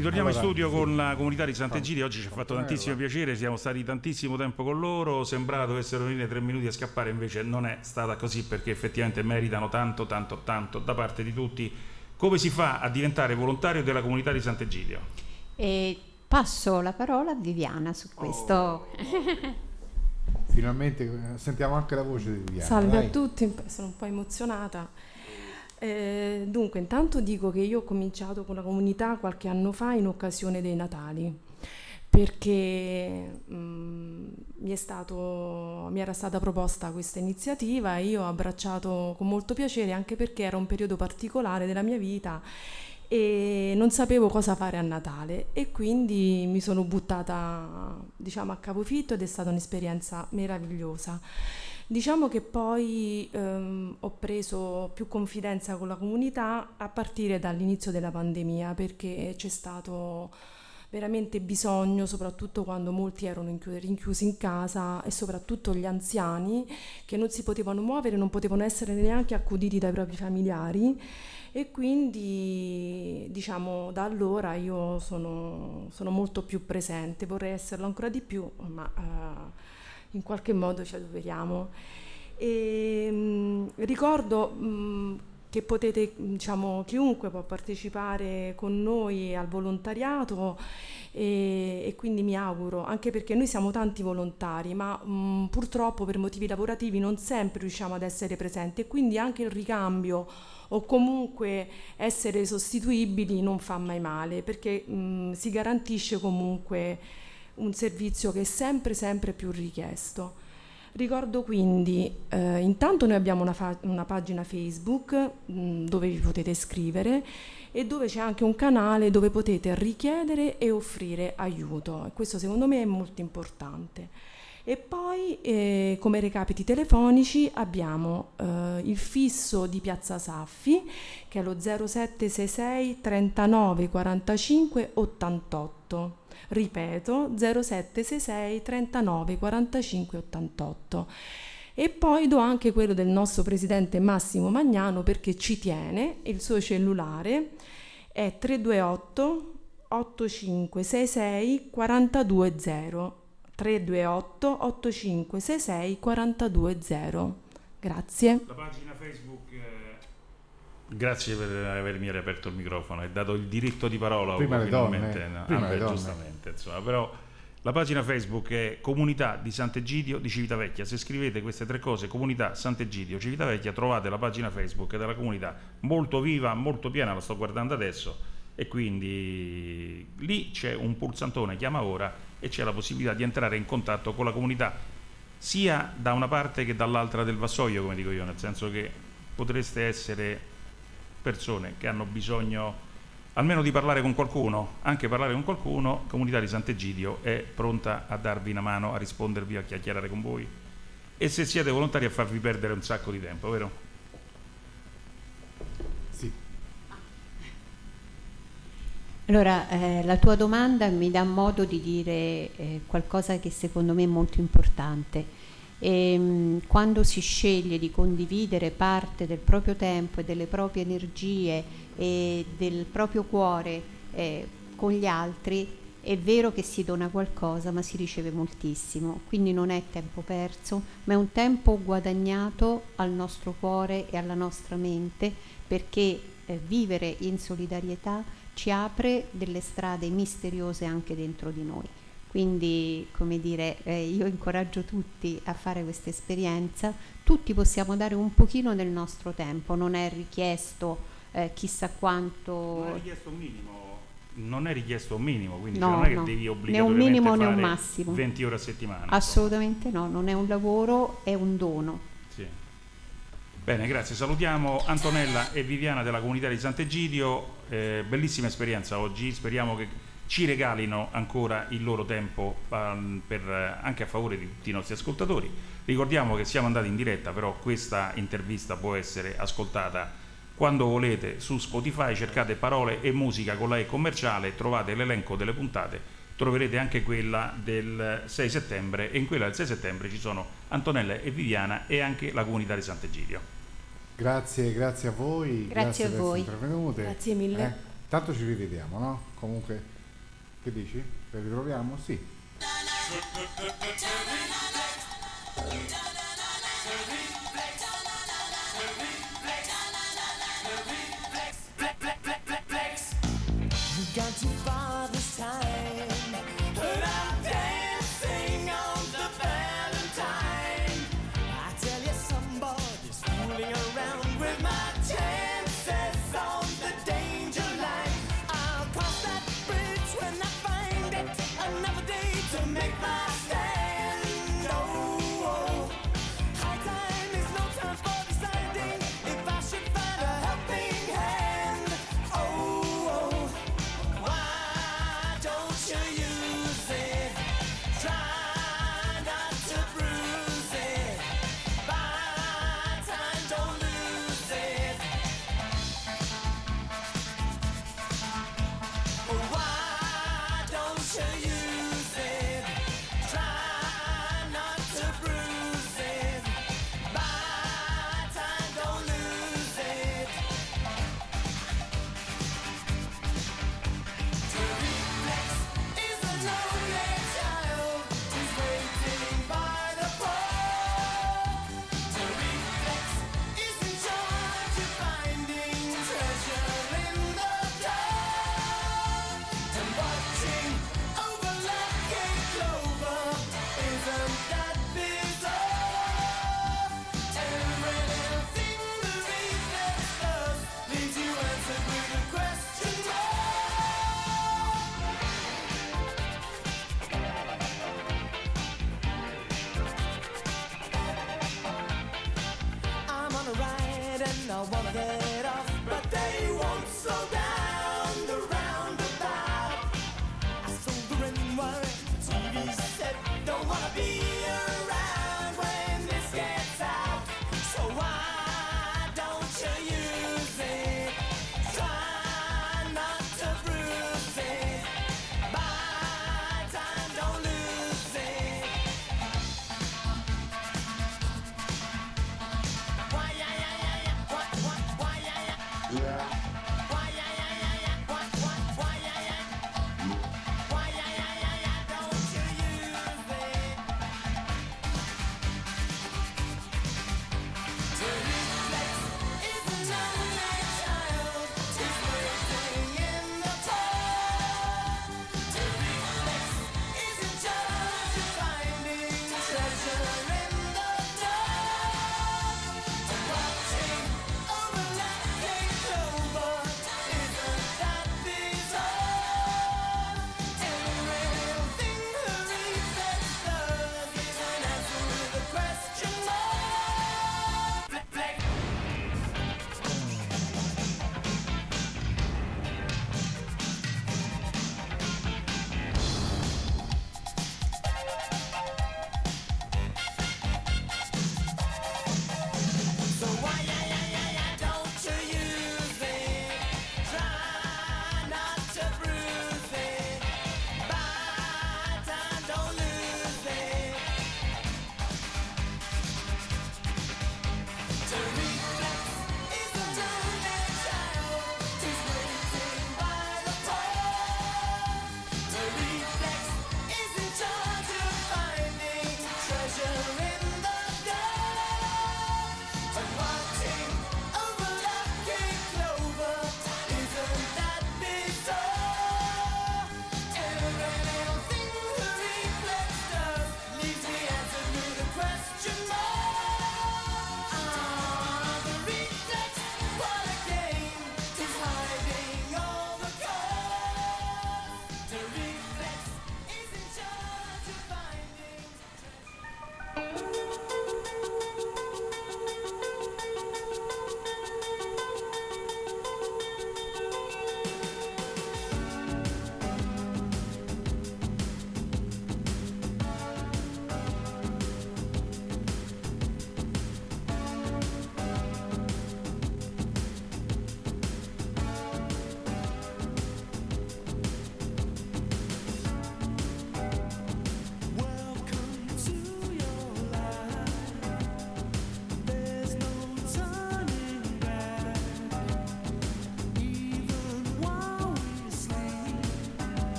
Ritorniamo Allora, in studio sì. con la comunità di Sant'Egidio, oggi ci ha fatto tantissimo piacere, siamo stati tantissimo tempo con loro, sembrava dovessero venire tre minuti a scappare, invece non è stata così perché effettivamente meritano tanto, tanto, tanto da parte di tutti. Come si fa a diventare volontario della comunità di Sant'Egidio? E passo la parola a Viviana su questo. Finalmente eh, sentiamo anche la voce di Viviana. Salve dai. a tutti, sono un po' emozionata. Eh, dunque, intanto dico che io ho cominciato con la comunità qualche anno fa in occasione dei Natali, perché mm, mi, stato, mi era stata proposta questa iniziativa e io ho abbracciato con molto piacere, anche perché era un periodo particolare della mia vita e non sapevo cosa fare a Natale e quindi mi sono buttata diciamo a capofitto ed è stata un'esperienza meravigliosa. Diciamo che poi ehm, ho preso più confidenza con la comunità a partire dall'inizio della pandemia perché c'è stato veramente bisogno, soprattutto quando molti erano inchiu- rinchiusi in casa e soprattutto gli anziani che non si potevano muovere, non potevano essere neanche accuditi dai propri familiari. E quindi diciamo da allora io sono, sono molto più presente, vorrei esserlo ancora di più, ma eh, in qualche modo ci adoperiamo. E, mh, ricordo mh, che potete, diciamo, chiunque può partecipare con noi al volontariato e, e quindi mi auguro, anche perché noi siamo tanti volontari, ma mh, purtroppo per motivi lavorativi non sempre riusciamo ad essere presenti e quindi anche il ricambio o comunque essere sostituibili non fa mai male perché mh, si garantisce comunque un servizio che è sempre sempre più richiesto. Ricordo quindi, eh, intanto noi abbiamo una, fa- una pagina Facebook mh, dove vi potete iscrivere e dove c'è anche un canale dove potete richiedere e offrire aiuto. Questo secondo me è molto importante. E poi eh, come recapiti telefonici abbiamo eh, il fisso di Piazza Saffi che è lo 0766 39 45 88. Ripeto 0766 39 45 88. E poi do anche quello del nostro presidente Massimo Magnano perché ci tiene, il suo cellulare è 328 8566 420 328 8566 420. Grazie. La pagina Facebook. Grazie per avermi riaperto il microfono e dato il diritto di parola. Prima le donne, no? prima Ah, le beh, donne. giustamente, insomma, però la pagina Facebook è Comunità di Sant'Egidio di Civitavecchia. Se scrivete queste tre cose, Comunità Sant'Egidio Civitavecchia, trovate la pagina Facebook della comunità molto viva, molto piena, la sto guardando adesso e quindi lì c'è un pulsantone, chiama ora e c'è la possibilità di entrare in contatto con la comunità sia da una parte che dall'altra del vassoio, come dico io, nel senso che potreste essere persone che hanno bisogno almeno di parlare con qualcuno, anche parlare con qualcuno, Comunità di Sant'Egidio è pronta a darvi una mano, a rispondervi, a chiacchierare con voi e se siete volontari a farvi perdere un sacco di tempo, vero? Sì. Allora, eh, la tua domanda mi dà modo di dire eh, qualcosa che secondo me è molto importante. Ehm, quando si sceglie di condividere parte del proprio tempo e delle proprie energie e del proprio cuore eh, con gli altri, è vero che si dona qualcosa, ma si riceve moltissimo. Quindi non è tempo perso, ma è un tempo guadagnato al nostro cuore e alla nostra mente perché eh, vivere in solidarietà ci apre delle strade misteriose anche dentro di noi. Quindi, come dire, eh, io incoraggio tutti a fare questa esperienza, tutti possiamo dare un pochino del nostro tempo, non è richiesto eh, chissà quanto... Non è richiesto un minimo, non è richiesto un minimo, quindi No, cioè non è che no. devi Né un minimo né un massimo. 20 ore a settimana. Assolutamente no, non è un lavoro, è un dono. Sì. Bene, grazie. Salutiamo Antonella e Viviana della comunità di Sant'Egidio. Eh, bellissima esperienza oggi. Speriamo che ci regalino ancora il loro tempo ehm, per, eh, anche a favore di tutti i nostri ascoltatori. Ricordiamo che siamo andati in diretta, però questa intervista può essere ascoltata quando volete su Spotify. Cercate parole e musica con la E commerciale, trovate l'elenco delle puntate. Troverete anche quella del 6 settembre e in quella del 6 settembre ci sono Antonella e Viviana e anche la comunità di Sant'Egidio. Grazie, grazie a voi. Grazie a per voi. Grazie mille. Eh, tanto ci rivediamo, no? Comunque, che dici? Ci ritroviamo? Sì.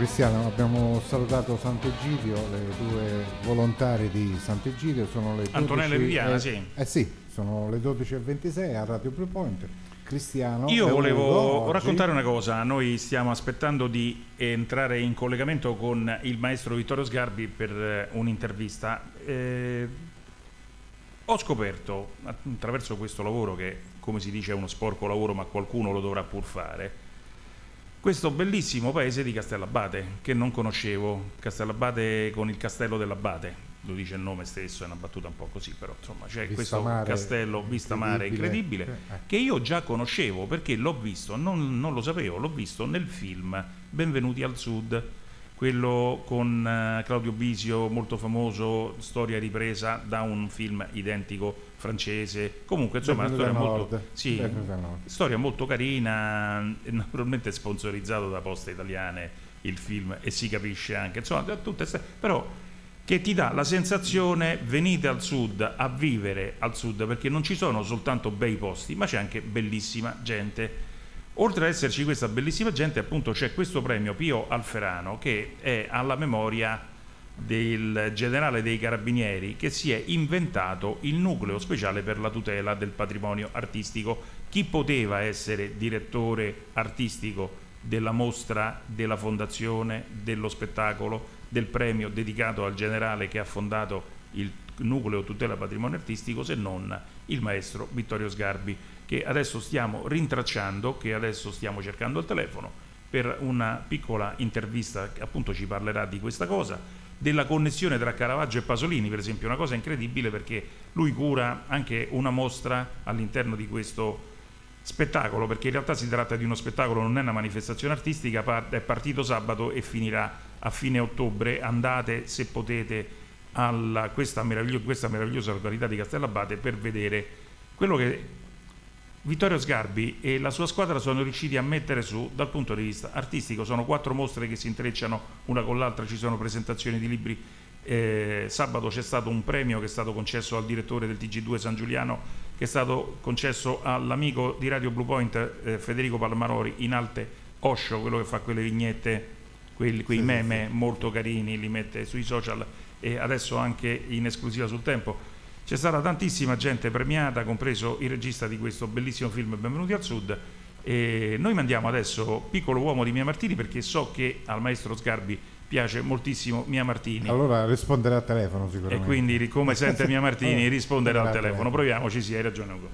Cristiano, abbiamo salutato Sant'Egidio, le due volontarie di Sant'Egidio sono le 12 Antonella e Viviana, eh, sì. Eh sì, sono le 12.26 a Radio Blue Point. Cristiano Io volevo oggi- raccontare una cosa, noi stiamo aspettando di entrare in collegamento con il maestro Vittorio Sgarbi per eh, un'intervista. Eh, ho scoperto attraverso questo lavoro che come si dice è uno sporco lavoro ma qualcuno lo dovrà pur fare, questo bellissimo paese di Castellabate che non conoscevo, Castellabate con il castello dell'Abate, lo dice il nome stesso, è una battuta un po' così, però insomma c'è Vista questo mare castello vista mare incredibile. incredibile Eh. che io già conoscevo perché l'ho visto, non, non lo sapevo, l'ho visto nel film Benvenuti al Sud, quello con eh, Claudio Bisio, molto famoso, storia ripresa da un film identico francese. Comunque, insomma, una storia molto, sì, storia molto carina, naturalmente sponsorizzato da Poste Italiane il film e si capisce anche, insomma, tutte ste- però che ti dà la sensazione venite al sud a vivere al sud perché non ci sono soltanto bei posti ma c'è anche bellissima gente oltre ad esserci questa bellissima gente appunto c'è questo premio Pio Alferano che è alla memoria del generale dei carabinieri che si è inventato il nucleo speciale per la tutela del patrimonio artistico. Chi poteva essere direttore artistico della mostra, della fondazione, dello spettacolo, del premio dedicato al generale che ha fondato il nucleo tutela patrimonio artistico se non il maestro Vittorio Sgarbi che adesso stiamo rintracciando, che adesso stiamo cercando al telefono per una piccola intervista che appunto ci parlerà di questa cosa, della connessione tra Caravaggio e Pasolini, per esempio, una cosa incredibile perché lui cura anche una mostra all'interno di questo spettacolo, perché in realtà si tratta di uno spettacolo, non è una manifestazione artistica, è partito sabato e finirà a fine ottobre. Andate se potete a questa, meraviglio- questa meravigliosa località di Castellabate per vedere quello che Vittorio Sgarbi e la sua squadra sono riusciti a mettere su dal punto di vista artistico. Sono quattro mostre che si intrecciano una con l'altra, ci sono presentazioni di libri. Eh, sabato c'è stato un premio che è stato concesso al direttore del TG2 San Giuliano, che è stato concesso all'amico di Radio Blue Point eh, Federico Palmarori in alte Osho, quello che fa quelle vignette, quelli- quei Sì, sì, meme molto carini, li mette sui social e adesso anche in esclusiva sul tempo. C'è stata tantissima gente premiata, compreso il regista di questo bellissimo film Benvenuti al Sud. E noi mandiamo adesso Piccolo uomo di Mia Martini perché so che al maestro Sgarbi piace moltissimo Mia Martini. Allora risponderà al telefono e sicuramente. quindi ri- come sente Mia Martini risponderà al telefono. Proviamoci, sì, hai ragione Ugo.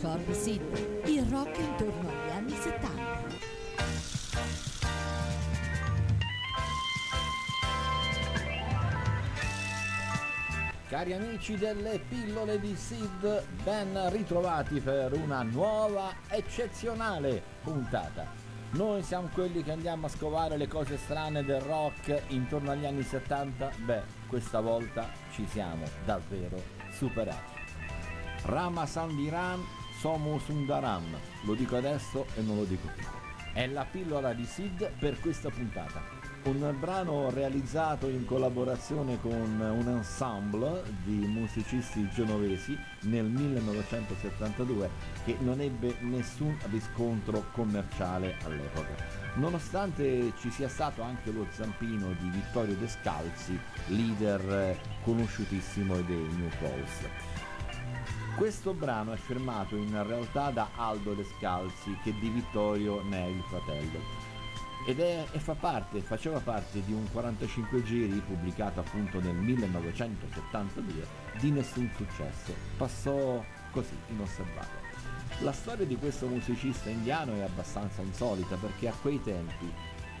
14. Il rock intorno agli anni 70. Cari amici delle pillole di Sid, ben ritrovati per una nuova eccezionale puntata. Noi siamo quelli che andiamo a scovare le cose strane del rock intorno agli anni 70. Beh, questa volta ci siamo davvero superati. Rama Sandiran Somo Sundaram, lo dico adesso e non lo dico più. È la pillola di Sid per questa puntata. Un brano realizzato in collaborazione con un ensemble di musicisti genovesi nel 1972 che non ebbe nessun riscontro commerciale all'epoca. Nonostante ci sia stato anche lo zampino di Vittorio Descalzi, leader conosciutissimo dei New Falls. Questo brano è firmato in realtà da Aldo Descalzi che di Vittorio ne è il fratello ed è, e fa parte, faceva parte di un 45 giri pubblicato appunto nel 1972 di nessun successo, passò così inosservato. La storia di questo musicista indiano è abbastanza insolita perché a quei tempi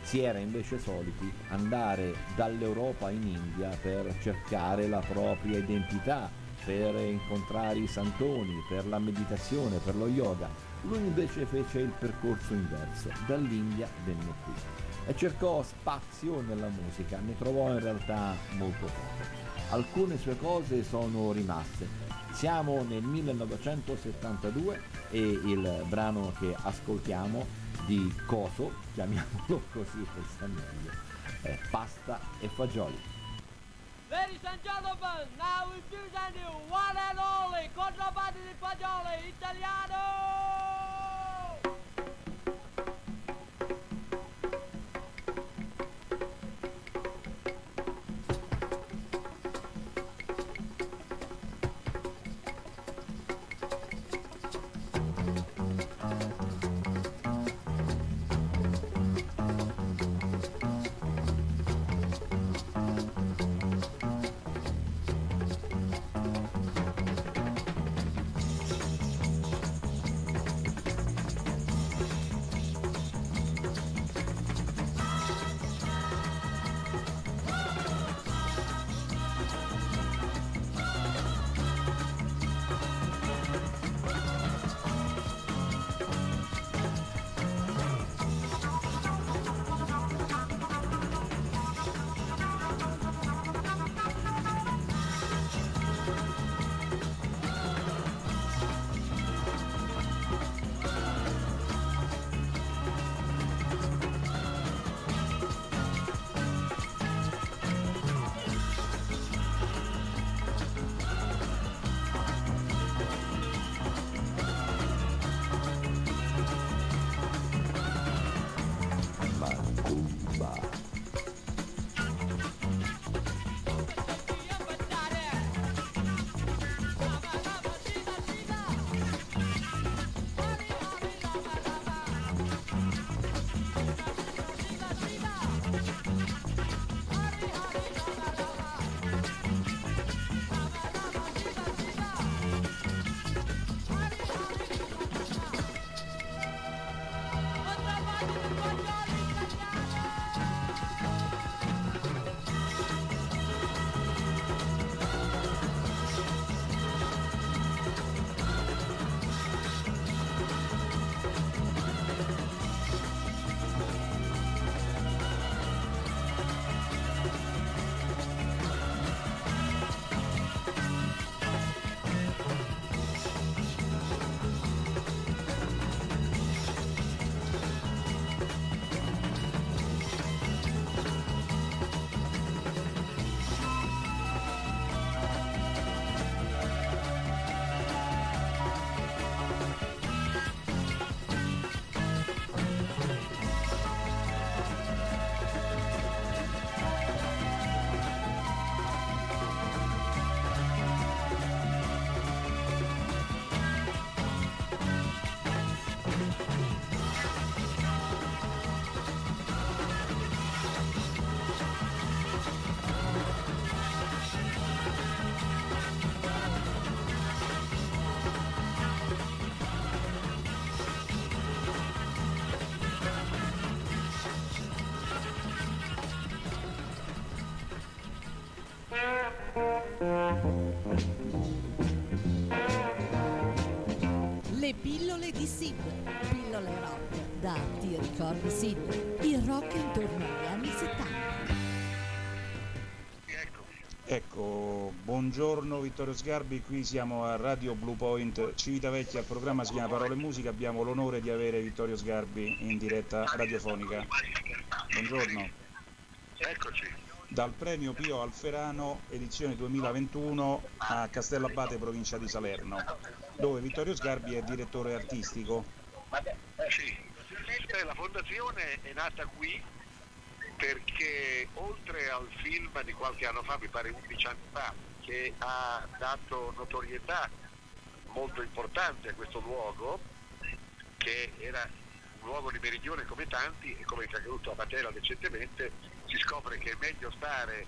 si era invece soliti andare dall'Europa in India per cercare la propria identità, per incontrare i santoni, per la meditazione, per lo yoga. Lui invece fece il percorso inverso, dall'India venne qui e cercò spazio nella musica, ne trovò in realtà molto poco. Alcune sue cose sono rimaste. Siamo nel 1972 e il brano che ascoltiamo di Coso, chiamiamolo così per meglio, è Pasta e Fagioli. Ladies and gentlemen, now we present you one and only Contrabbando di Fagioli Italiano! Sid. Pillole rock da Ti ricordi Sid? Il rock intorno agli anni 70. Ecco, buongiorno Vittorio Sgarbi, qui siamo a Radio Blue Point Civitavecchia, il programma si chiama Parole e Musica, abbiamo l'onore di avere Vittorio Sgarbi in diretta radiofonica. Buongiorno. Eccoci. Dal premio Pio Alferano, edizione 2021 a Castellabate, provincia di Salerno, dove Vittorio Sgarbi è direttore artistico. Sì, la fondazione è nata qui perché oltre al film di qualche anno fa, mi pare 11 anni fa, che ha dato notorietà molto importante a questo luogo, che era un luogo di meridione come tanti e come è accaduto a Matera recentemente, si scopre che è meglio stare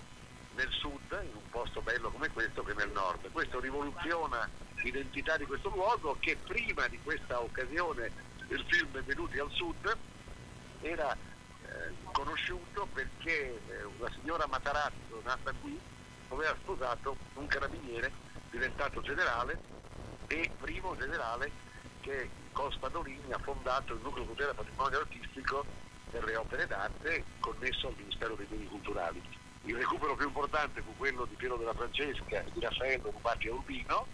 nel sud, in un posto bello come questo, che nel nord. Questo rivoluziona l'identità di questo luogo che prima di questa occasione del film Benvenuti al Sud era eh, conosciuto perché eh, una signora Matarazzo nata qui aveva sposato un carabiniere diventato generale e primo generale che con Spadolini ha fondato il nucleo del patrimonio artistico per le opere d'arte connesso al Ministero dei Beni Culturali. Il recupero più importante fu quello di Piero della Francesca e di Raffaello rubati a Urbino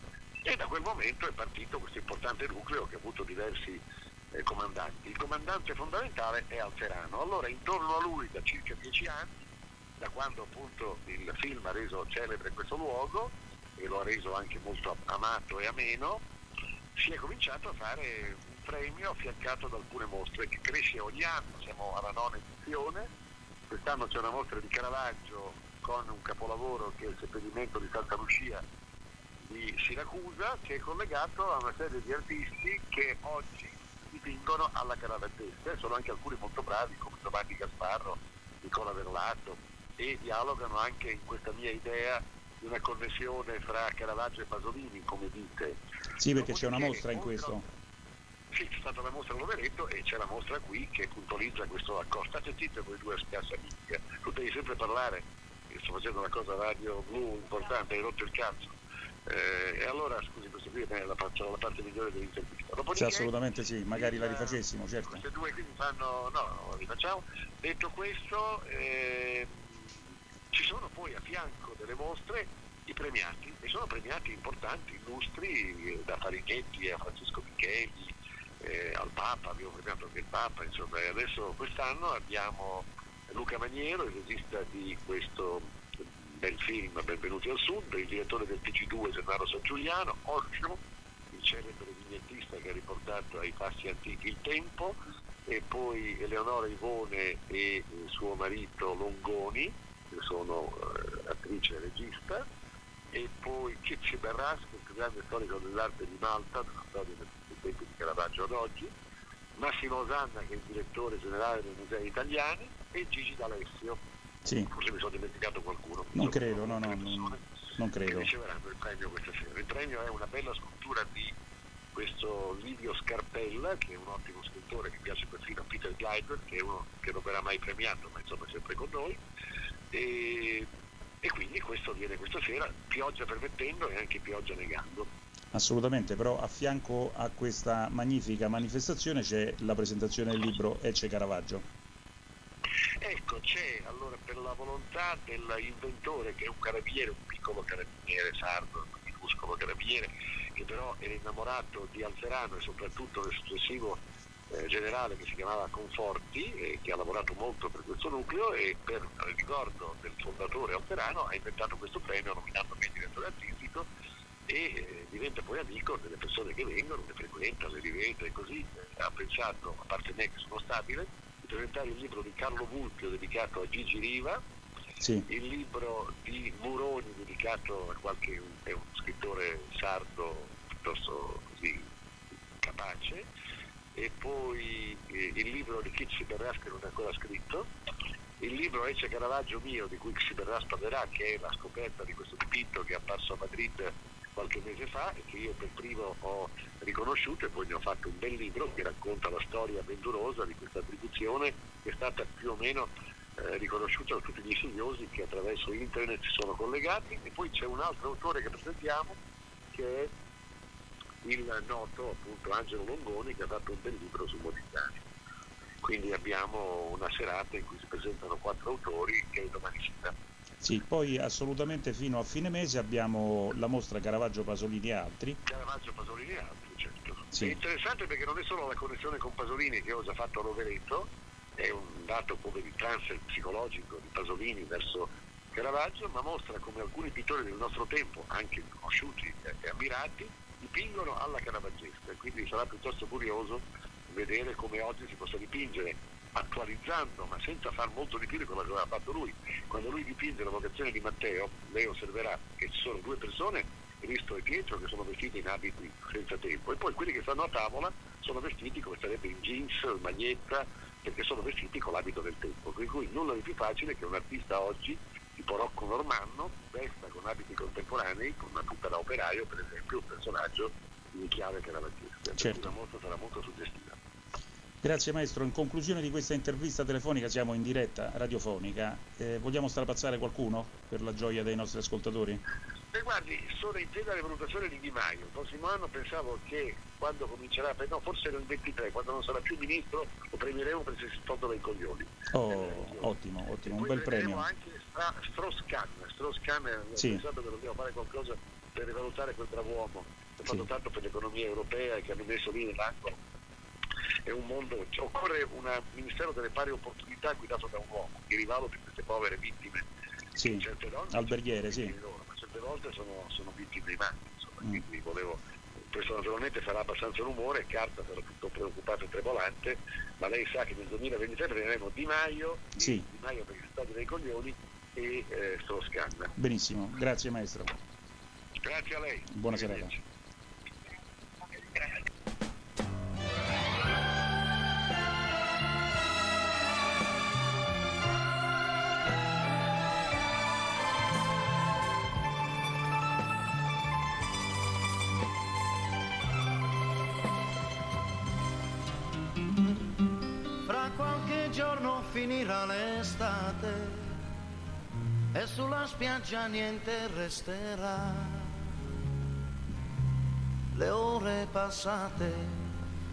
e da quel momento è partito questo importante nucleo che ha avuto diversi eh, comandanti. Il comandante fondamentale è Alferano. Allora intorno a lui da circa dieci anni, da quando appunto il film ha reso celebre questo luogo e lo ha reso anche molto amato e ameno, si è cominciato a fare premio affiancato da alcune mostre che cresce ogni anno, siamo alla nona edizione, quest'anno c'è una mostra di Caravaggio con un capolavoro che è il seppellimento di Santa Lucia di Siracusa che è collegato a una serie di artisti che oggi dipingono alla caravaggesca e sono anche alcuni molto bravi come Giovanni Gasparro, Nicola Verlato e dialogano anche in questa mia idea di una connessione fra Caravaggio e Pasolini come dite. Sì, perché c'è una mostra in questo. Sì, c'è stata la mostra a Loveretto e c'è la mostra qui che puntualizza questo accordo. State zitte con i due spiazza amiche, tu devi sempre parlare, io sto facendo una cosa radio blu importante, hai rotto il cazzo. Eh, e allora scusi, questo qui è la, la parte migliore dell'intervista. Sì, Dopodiché, assolutamente sì, magari la rifacessimo, certo. queste due qui mi fanno, no, rifacciamo. Detto questo, eh, ci sono poi a fianco delle mostre i premiati, e sono premiati importanti, illustri, eh, da Farinetti a Francesco Micheli, eh, al Papa, abbiamo premiato anche il Papa, insomma, e adesso quest'anno abbiamo Luca Maniero, il regista di questo bel film Benvenuti al Sud, il direttore del TG2 Gennaro San Giuliano, Osho, il celebre vignettista che ha riportato ai passi antichi il tempo, e poi Eleonora Ivone e suo marito Longoni, che sono eh, attrice e regista, e poi Cicci Berrasco, il più grande storico dell'arte di Malta, della storia del del tempo di Caravaggio ad oggi, Massimo Osanna che è il direttore generale dei musei italiani e Gigi D'Alessio. Sì. Forse mi sono dimenticato qualcuno. Non credo, no, no, non, non che credo. riceveranno il premio questa sera. Il premio è una bella scultura di questo Livio Scarpella, che è un ottimo scultore che piace perfino a Peter Gleiber, che è uno che non verrà mai premiato, ma insomma è sempre con noi. E, e quindi questo viene questa sera, pioggia permettendo e anche pioggia negando. Assolutamente, però a fianco a questa magnifica manifestazione c'è la presentazione del libro Ecce Caravaggio. Ecco, c'è allora per la volontà dell'inventore che è un carabiniere, un piccolo carabiniere sardo, un minuscolo carabiniere, che però era innamorato di Alferano e soprattutto del successivo eh, generale che si chiamava Conforti, e che ha lavorato molto per questo nucleo e per ricordo del fondatore Alferano ha inventato questo premio nominando me direttore artistico e eh, diventa poi amico delle persone che vengono, le frequenta, le rivede e così eh, ha pensato, a parte me che sono stabile, di presentare il libro di Carlo Vulpio dedicato a Gigi Riva, Sì. il libro di Muroni dedicato a qualche è un scrittore sardo piuttosto così capace e poi eh, il libro di Kizzi Berras che non è ancora scritto il libro Ecce Caravaggio mio di cui Kizzi Berras parlerà che è la scoperta di questo dipinto che è apparso a Madrid qualche mese fa e che io per primo ho riconosciuto e poi ne ho fatto un bel libro che racconta la storia avventurosa di questa attribuzione che è stata più o meno eh, riconosciuta da tutti gli studiosi che attraverso internet si sono collegati e poi c'è un altro autore che presentiamo che è il noto appunto Angelo Longoni che ha fatto un bel libro su Modigliani. Quindi abbiamo una serata in cui si presentano quattro autori che è domani sera. Sì, poi assolutamente fino a fine mese abbiamo la mostra Caravaggio Pasolini e altri. Caravaggio, Pasolini e altri, certo. Sì. È interessante perché non è solo la connessione con Pasolini che ho già fatto a Rovereto, è un dato come di transfer psicologico di Pasolini verso Caravaggio, ma mostra come alcuni pittori del nostro tempo, anche conosciuti e e ammirati, dipingono alla caravaggesca. Quindi sarà piuttosto curioso vedere come oggi si possa dipingere attualizzando ma senza far molto di più di quello che aveva fatto lui. Quando lui dipinge la vocazione di Matteo, lei osserverà che ci sono due persone, Cristo e Pietro, che sono vestiti in abiti senza tempo e poi quelli che stanno a tavola sono vestiti come sarebbe in jeans, maglietta, perché sono vestiti con l'abito del tempo. Per cui nulla di più facile che un artista oggi, tipo Rocco Normanno, vesta con abiti contemporanei, con una tuta da operaio, per esempio, un personaggio di chiave caravaggesca. Per Certo. cui la mostra sarà molto suggestiva. Grazie maestro, in conclusione di questa intervista telefonica siamo in diretta radiofonica, Eh, vogliamo strapazzare qualcuno per la gioia dei nostri ascoltatori? E guardi, sono in piena rivalutazione di Di Maio. Il prossimo anno pensavo che quando comincerà, beh, no, forse nel 23, quando non sarà più ministro, lo premieremo per se si tolto dai coglioni. Oh, ottimo, ottimo, un bel premio. anche. Strauss-Kahn eh, ho Sì. pensato che dobbiamo fare qualcosa per rivalutare quel bravo uomo che ha fatto Sì. tanto per l'economia europea e che hanno messo lì nell'angolo. È un mondo, cioè, occorre un ministero delle pari opportunità guidato da un uomo, di rivalo di queste povere vittime. Sì, Certe donne alberghiere, sì. loro, ma certe volte sono, sono vittime matti, insomma, Mm. quindi volevo, questo naturalmente farà abbastanza rumore, Carta sarà tutto preoccupato e trebolante, ma lei sa che nel 2023 prenderemo Di Maio, Sì. Di Maio perché si stati dei coglioni e eh, Strauss-Kahn. Benissimo, grazie maestro. Grazie a lei. Buona serata. Finirà l'estate e sulla spiaggia niente resterà. Le ore passate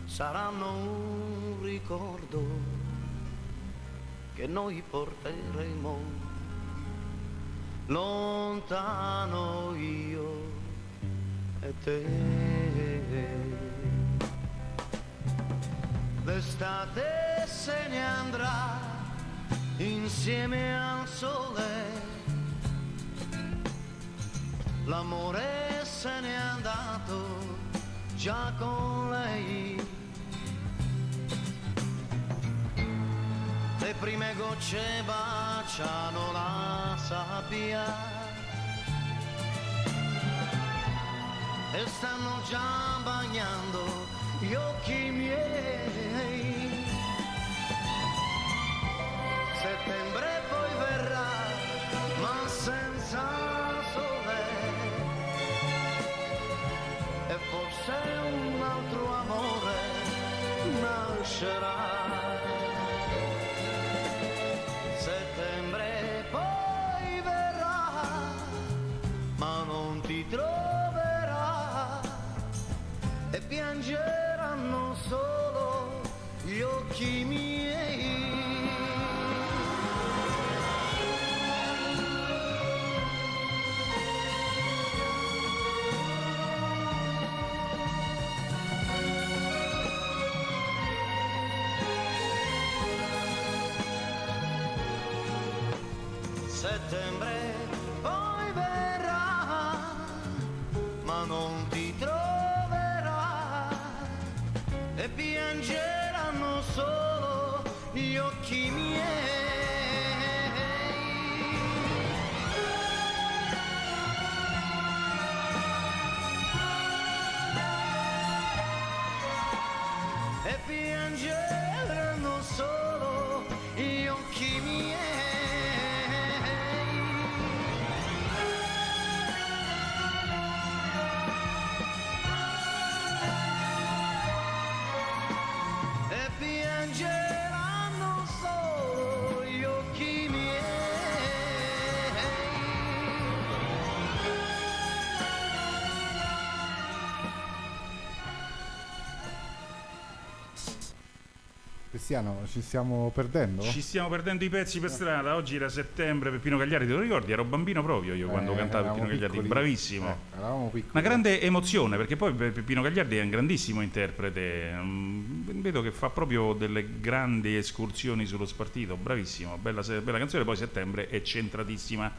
saranno un ricordo che noi porteremo lontano io e te. L'estate se ne andrà insieme al sole. L'amore se n'è andato già con lei. Le prime gocce baciano la sabbia e stanno già bagnando gli occhi miei. Settembre poi verrà, ma senza sole. E forse un altro amore nascerà. Settembre poi verrà, ma non ti troverà e piangeranno solo gli occhi miei. Cristiano, ci stiamo perdendo? Ci stiamo perdendo i pezzi per strada. Oggi era settembre, Peppino Gagliardi, te lo ricordi? Ero bambino proprio io quando Eh, cantavo Peppino Gagliardi, piccoli. bravissimo. Eh, eravamo piccoli. Una grande emozione perché poi Pe- Peppino Gagliardi è un grandissimo interprete. mm, Vedo che fa proprio delle grandi escursioni sullo spartito. Bravissimo, bella, bella canzone. Poi settembre è centratissima.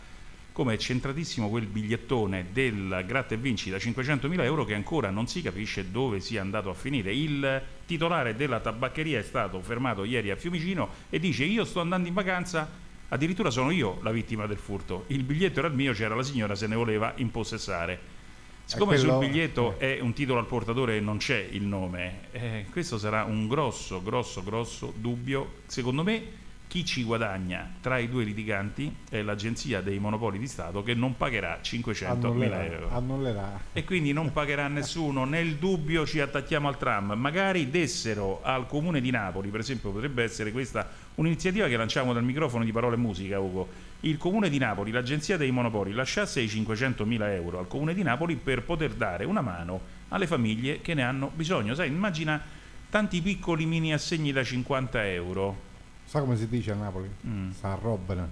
Come è centratissimo quel bigliettone del Gratta e Vinci da 500.000 euro che ancora non si capisce dove sia andato a finire. Il titolare della tabaccheria è stato fermato ieri a Fiumicino e dice io sto andando in vacanza, addirittura sono io la vittima del furto. Il biglietto era il mio, c'era la signora, se ne voleva impossessare. Siccome quello- sul biglietto è un titolo al portatore e non c'è il nome, eh, questo sarà un grosso, grosso, grosso dubbio. Secondo me chi ci guadagna tra i due litiganti è l'Agenzia dei Monopoli di Stato che non pagherà 500 mila euro. annullerà. E quindi non pagherà nessuno. Nel dubbio ci attacchiamo al tram. Magari dessero al comune di Napoli, per esempio, potrebbe essere questa un'iniziativa che lanciamo dal microfono di Parole e Musica, Ugo. Il comune di Napoli, l'agenzia dei monopoli, lasciasse i 500 mila euro al comune di Napoli per poter dare una mano alle famiglie che ne hanno bisogno. Sai, immagina tanti piccoli mini assegni da 50 euro. Sa come si dice a Napoli? Mm. Sa Robben.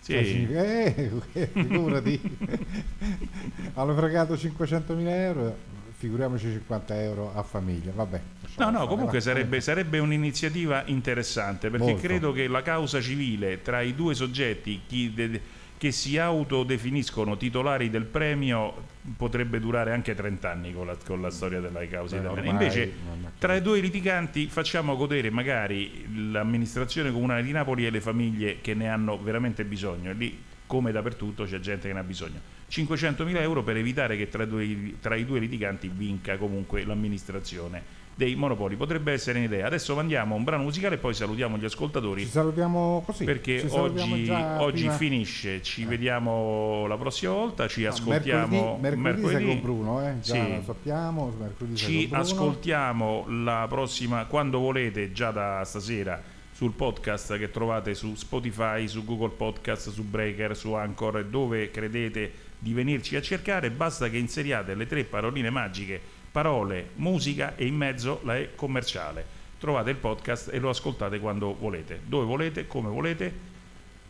Sì. Cioè, significa- eh, figurati. Hanno fregato 500.000 euro, figuriamoci 50 euro a famiglia. Vabbè. No, no, comunque sarebbe, sarebbe un'iniziativa interessante perché Molto. credo che la causa civile tra i due soggetti de- che si autodefiniscono titolari del premio potrebbe durare anche 30 anni con la, con la storia della causa Beh, italiana. ormai Invece tra i due litiganti facciamo godere magari l'amministrazione comunale di Napoli e le famiglie che ne hanno veramente bisogno. Lì, come dappertutto, c'è gente che ne ha bisogno. 500.000 euro per evitare che tra, due- tra i due litiganti vinca comunque l'amministrazione dei monopoli. Potrebbe essere un'idea. Adesso mandiamo un brano musicale e poi salutiamo gli ascoltatori. Ci salutiamo così. Perché salutiamo oggi, oggi finisce, ci vediamo la prossima volta, ci No, ascoltiamo mercoledì, mercoledì, con Bruno, eh? già Sì. lo sappiamo. Mercoledì Ci ascoltiamo la prossima, quando volete, già da stasera sul podcast che trovate su Spotify, su Google Podcast, su Breaker, su Anchor, dove credete di venirci a cercare, basta che inseriate le tre paroline magiche, parole, musica e in mezzo la E commerciale. Trovate il podcast e lo ascoltate quando volete, dove volete, come volete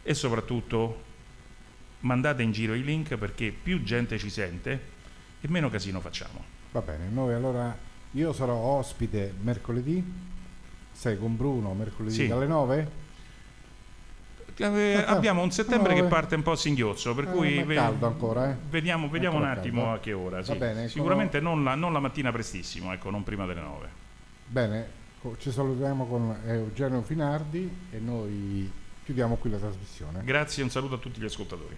e soprattutto mandate in giro i link perché più gente ci sente e meno casino facciamo. Va bene, noi allora io sarò ospite mercoledì. Sei con Bruno mercoledì Sì. alle 9? Eh, Ah, abbiamo un settembre no, che eh. parte un po' a singhiozzo, per Eh, cui ve- ancora, eh? vediamo, vediamo un attimo caldo. a che ora. Sì. bene. Sicuramente non la, non la mattina prestissimo, ecco, non prima delle 9. Bene, ci salutiamo con Eugenio Finardi e noi chiudiamo qui la trasmissione. Grazie e un saluto a tutti gli ascoltatori.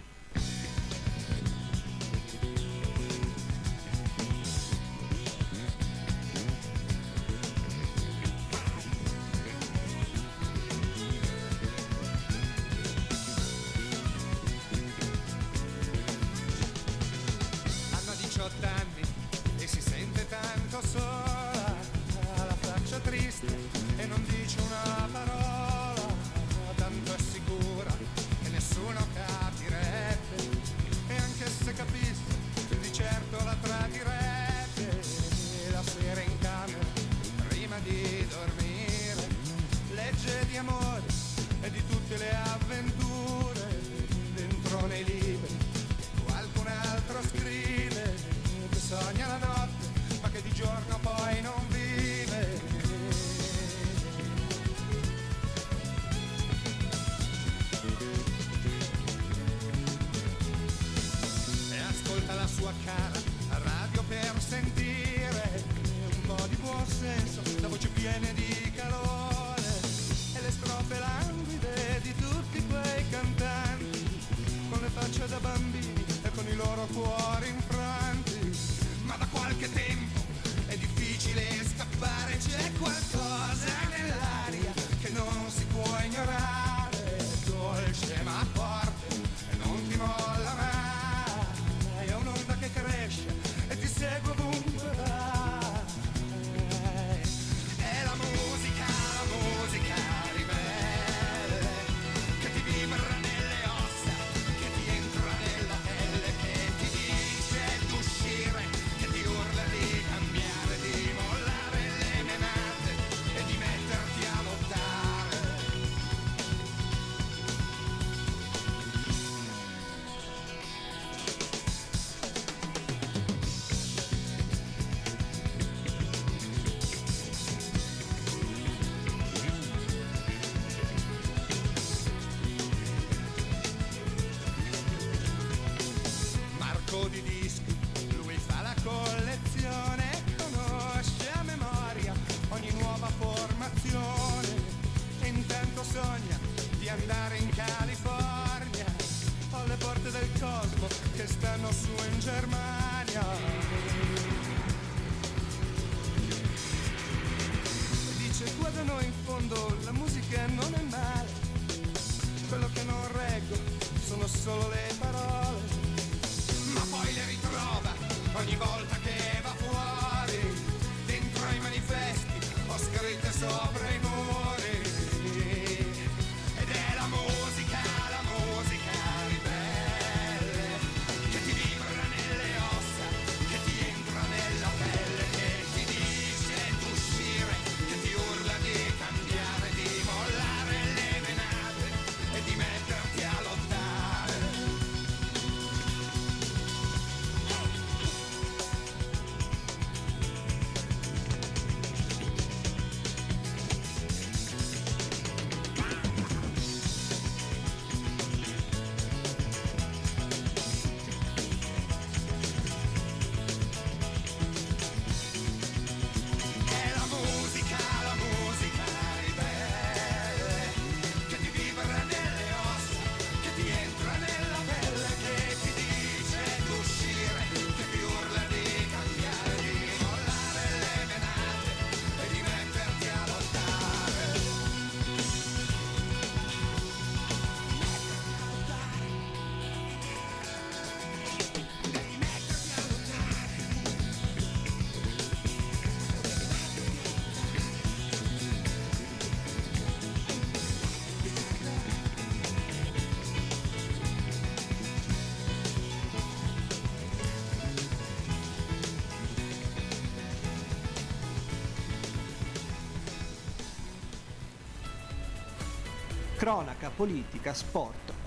Politica, sport,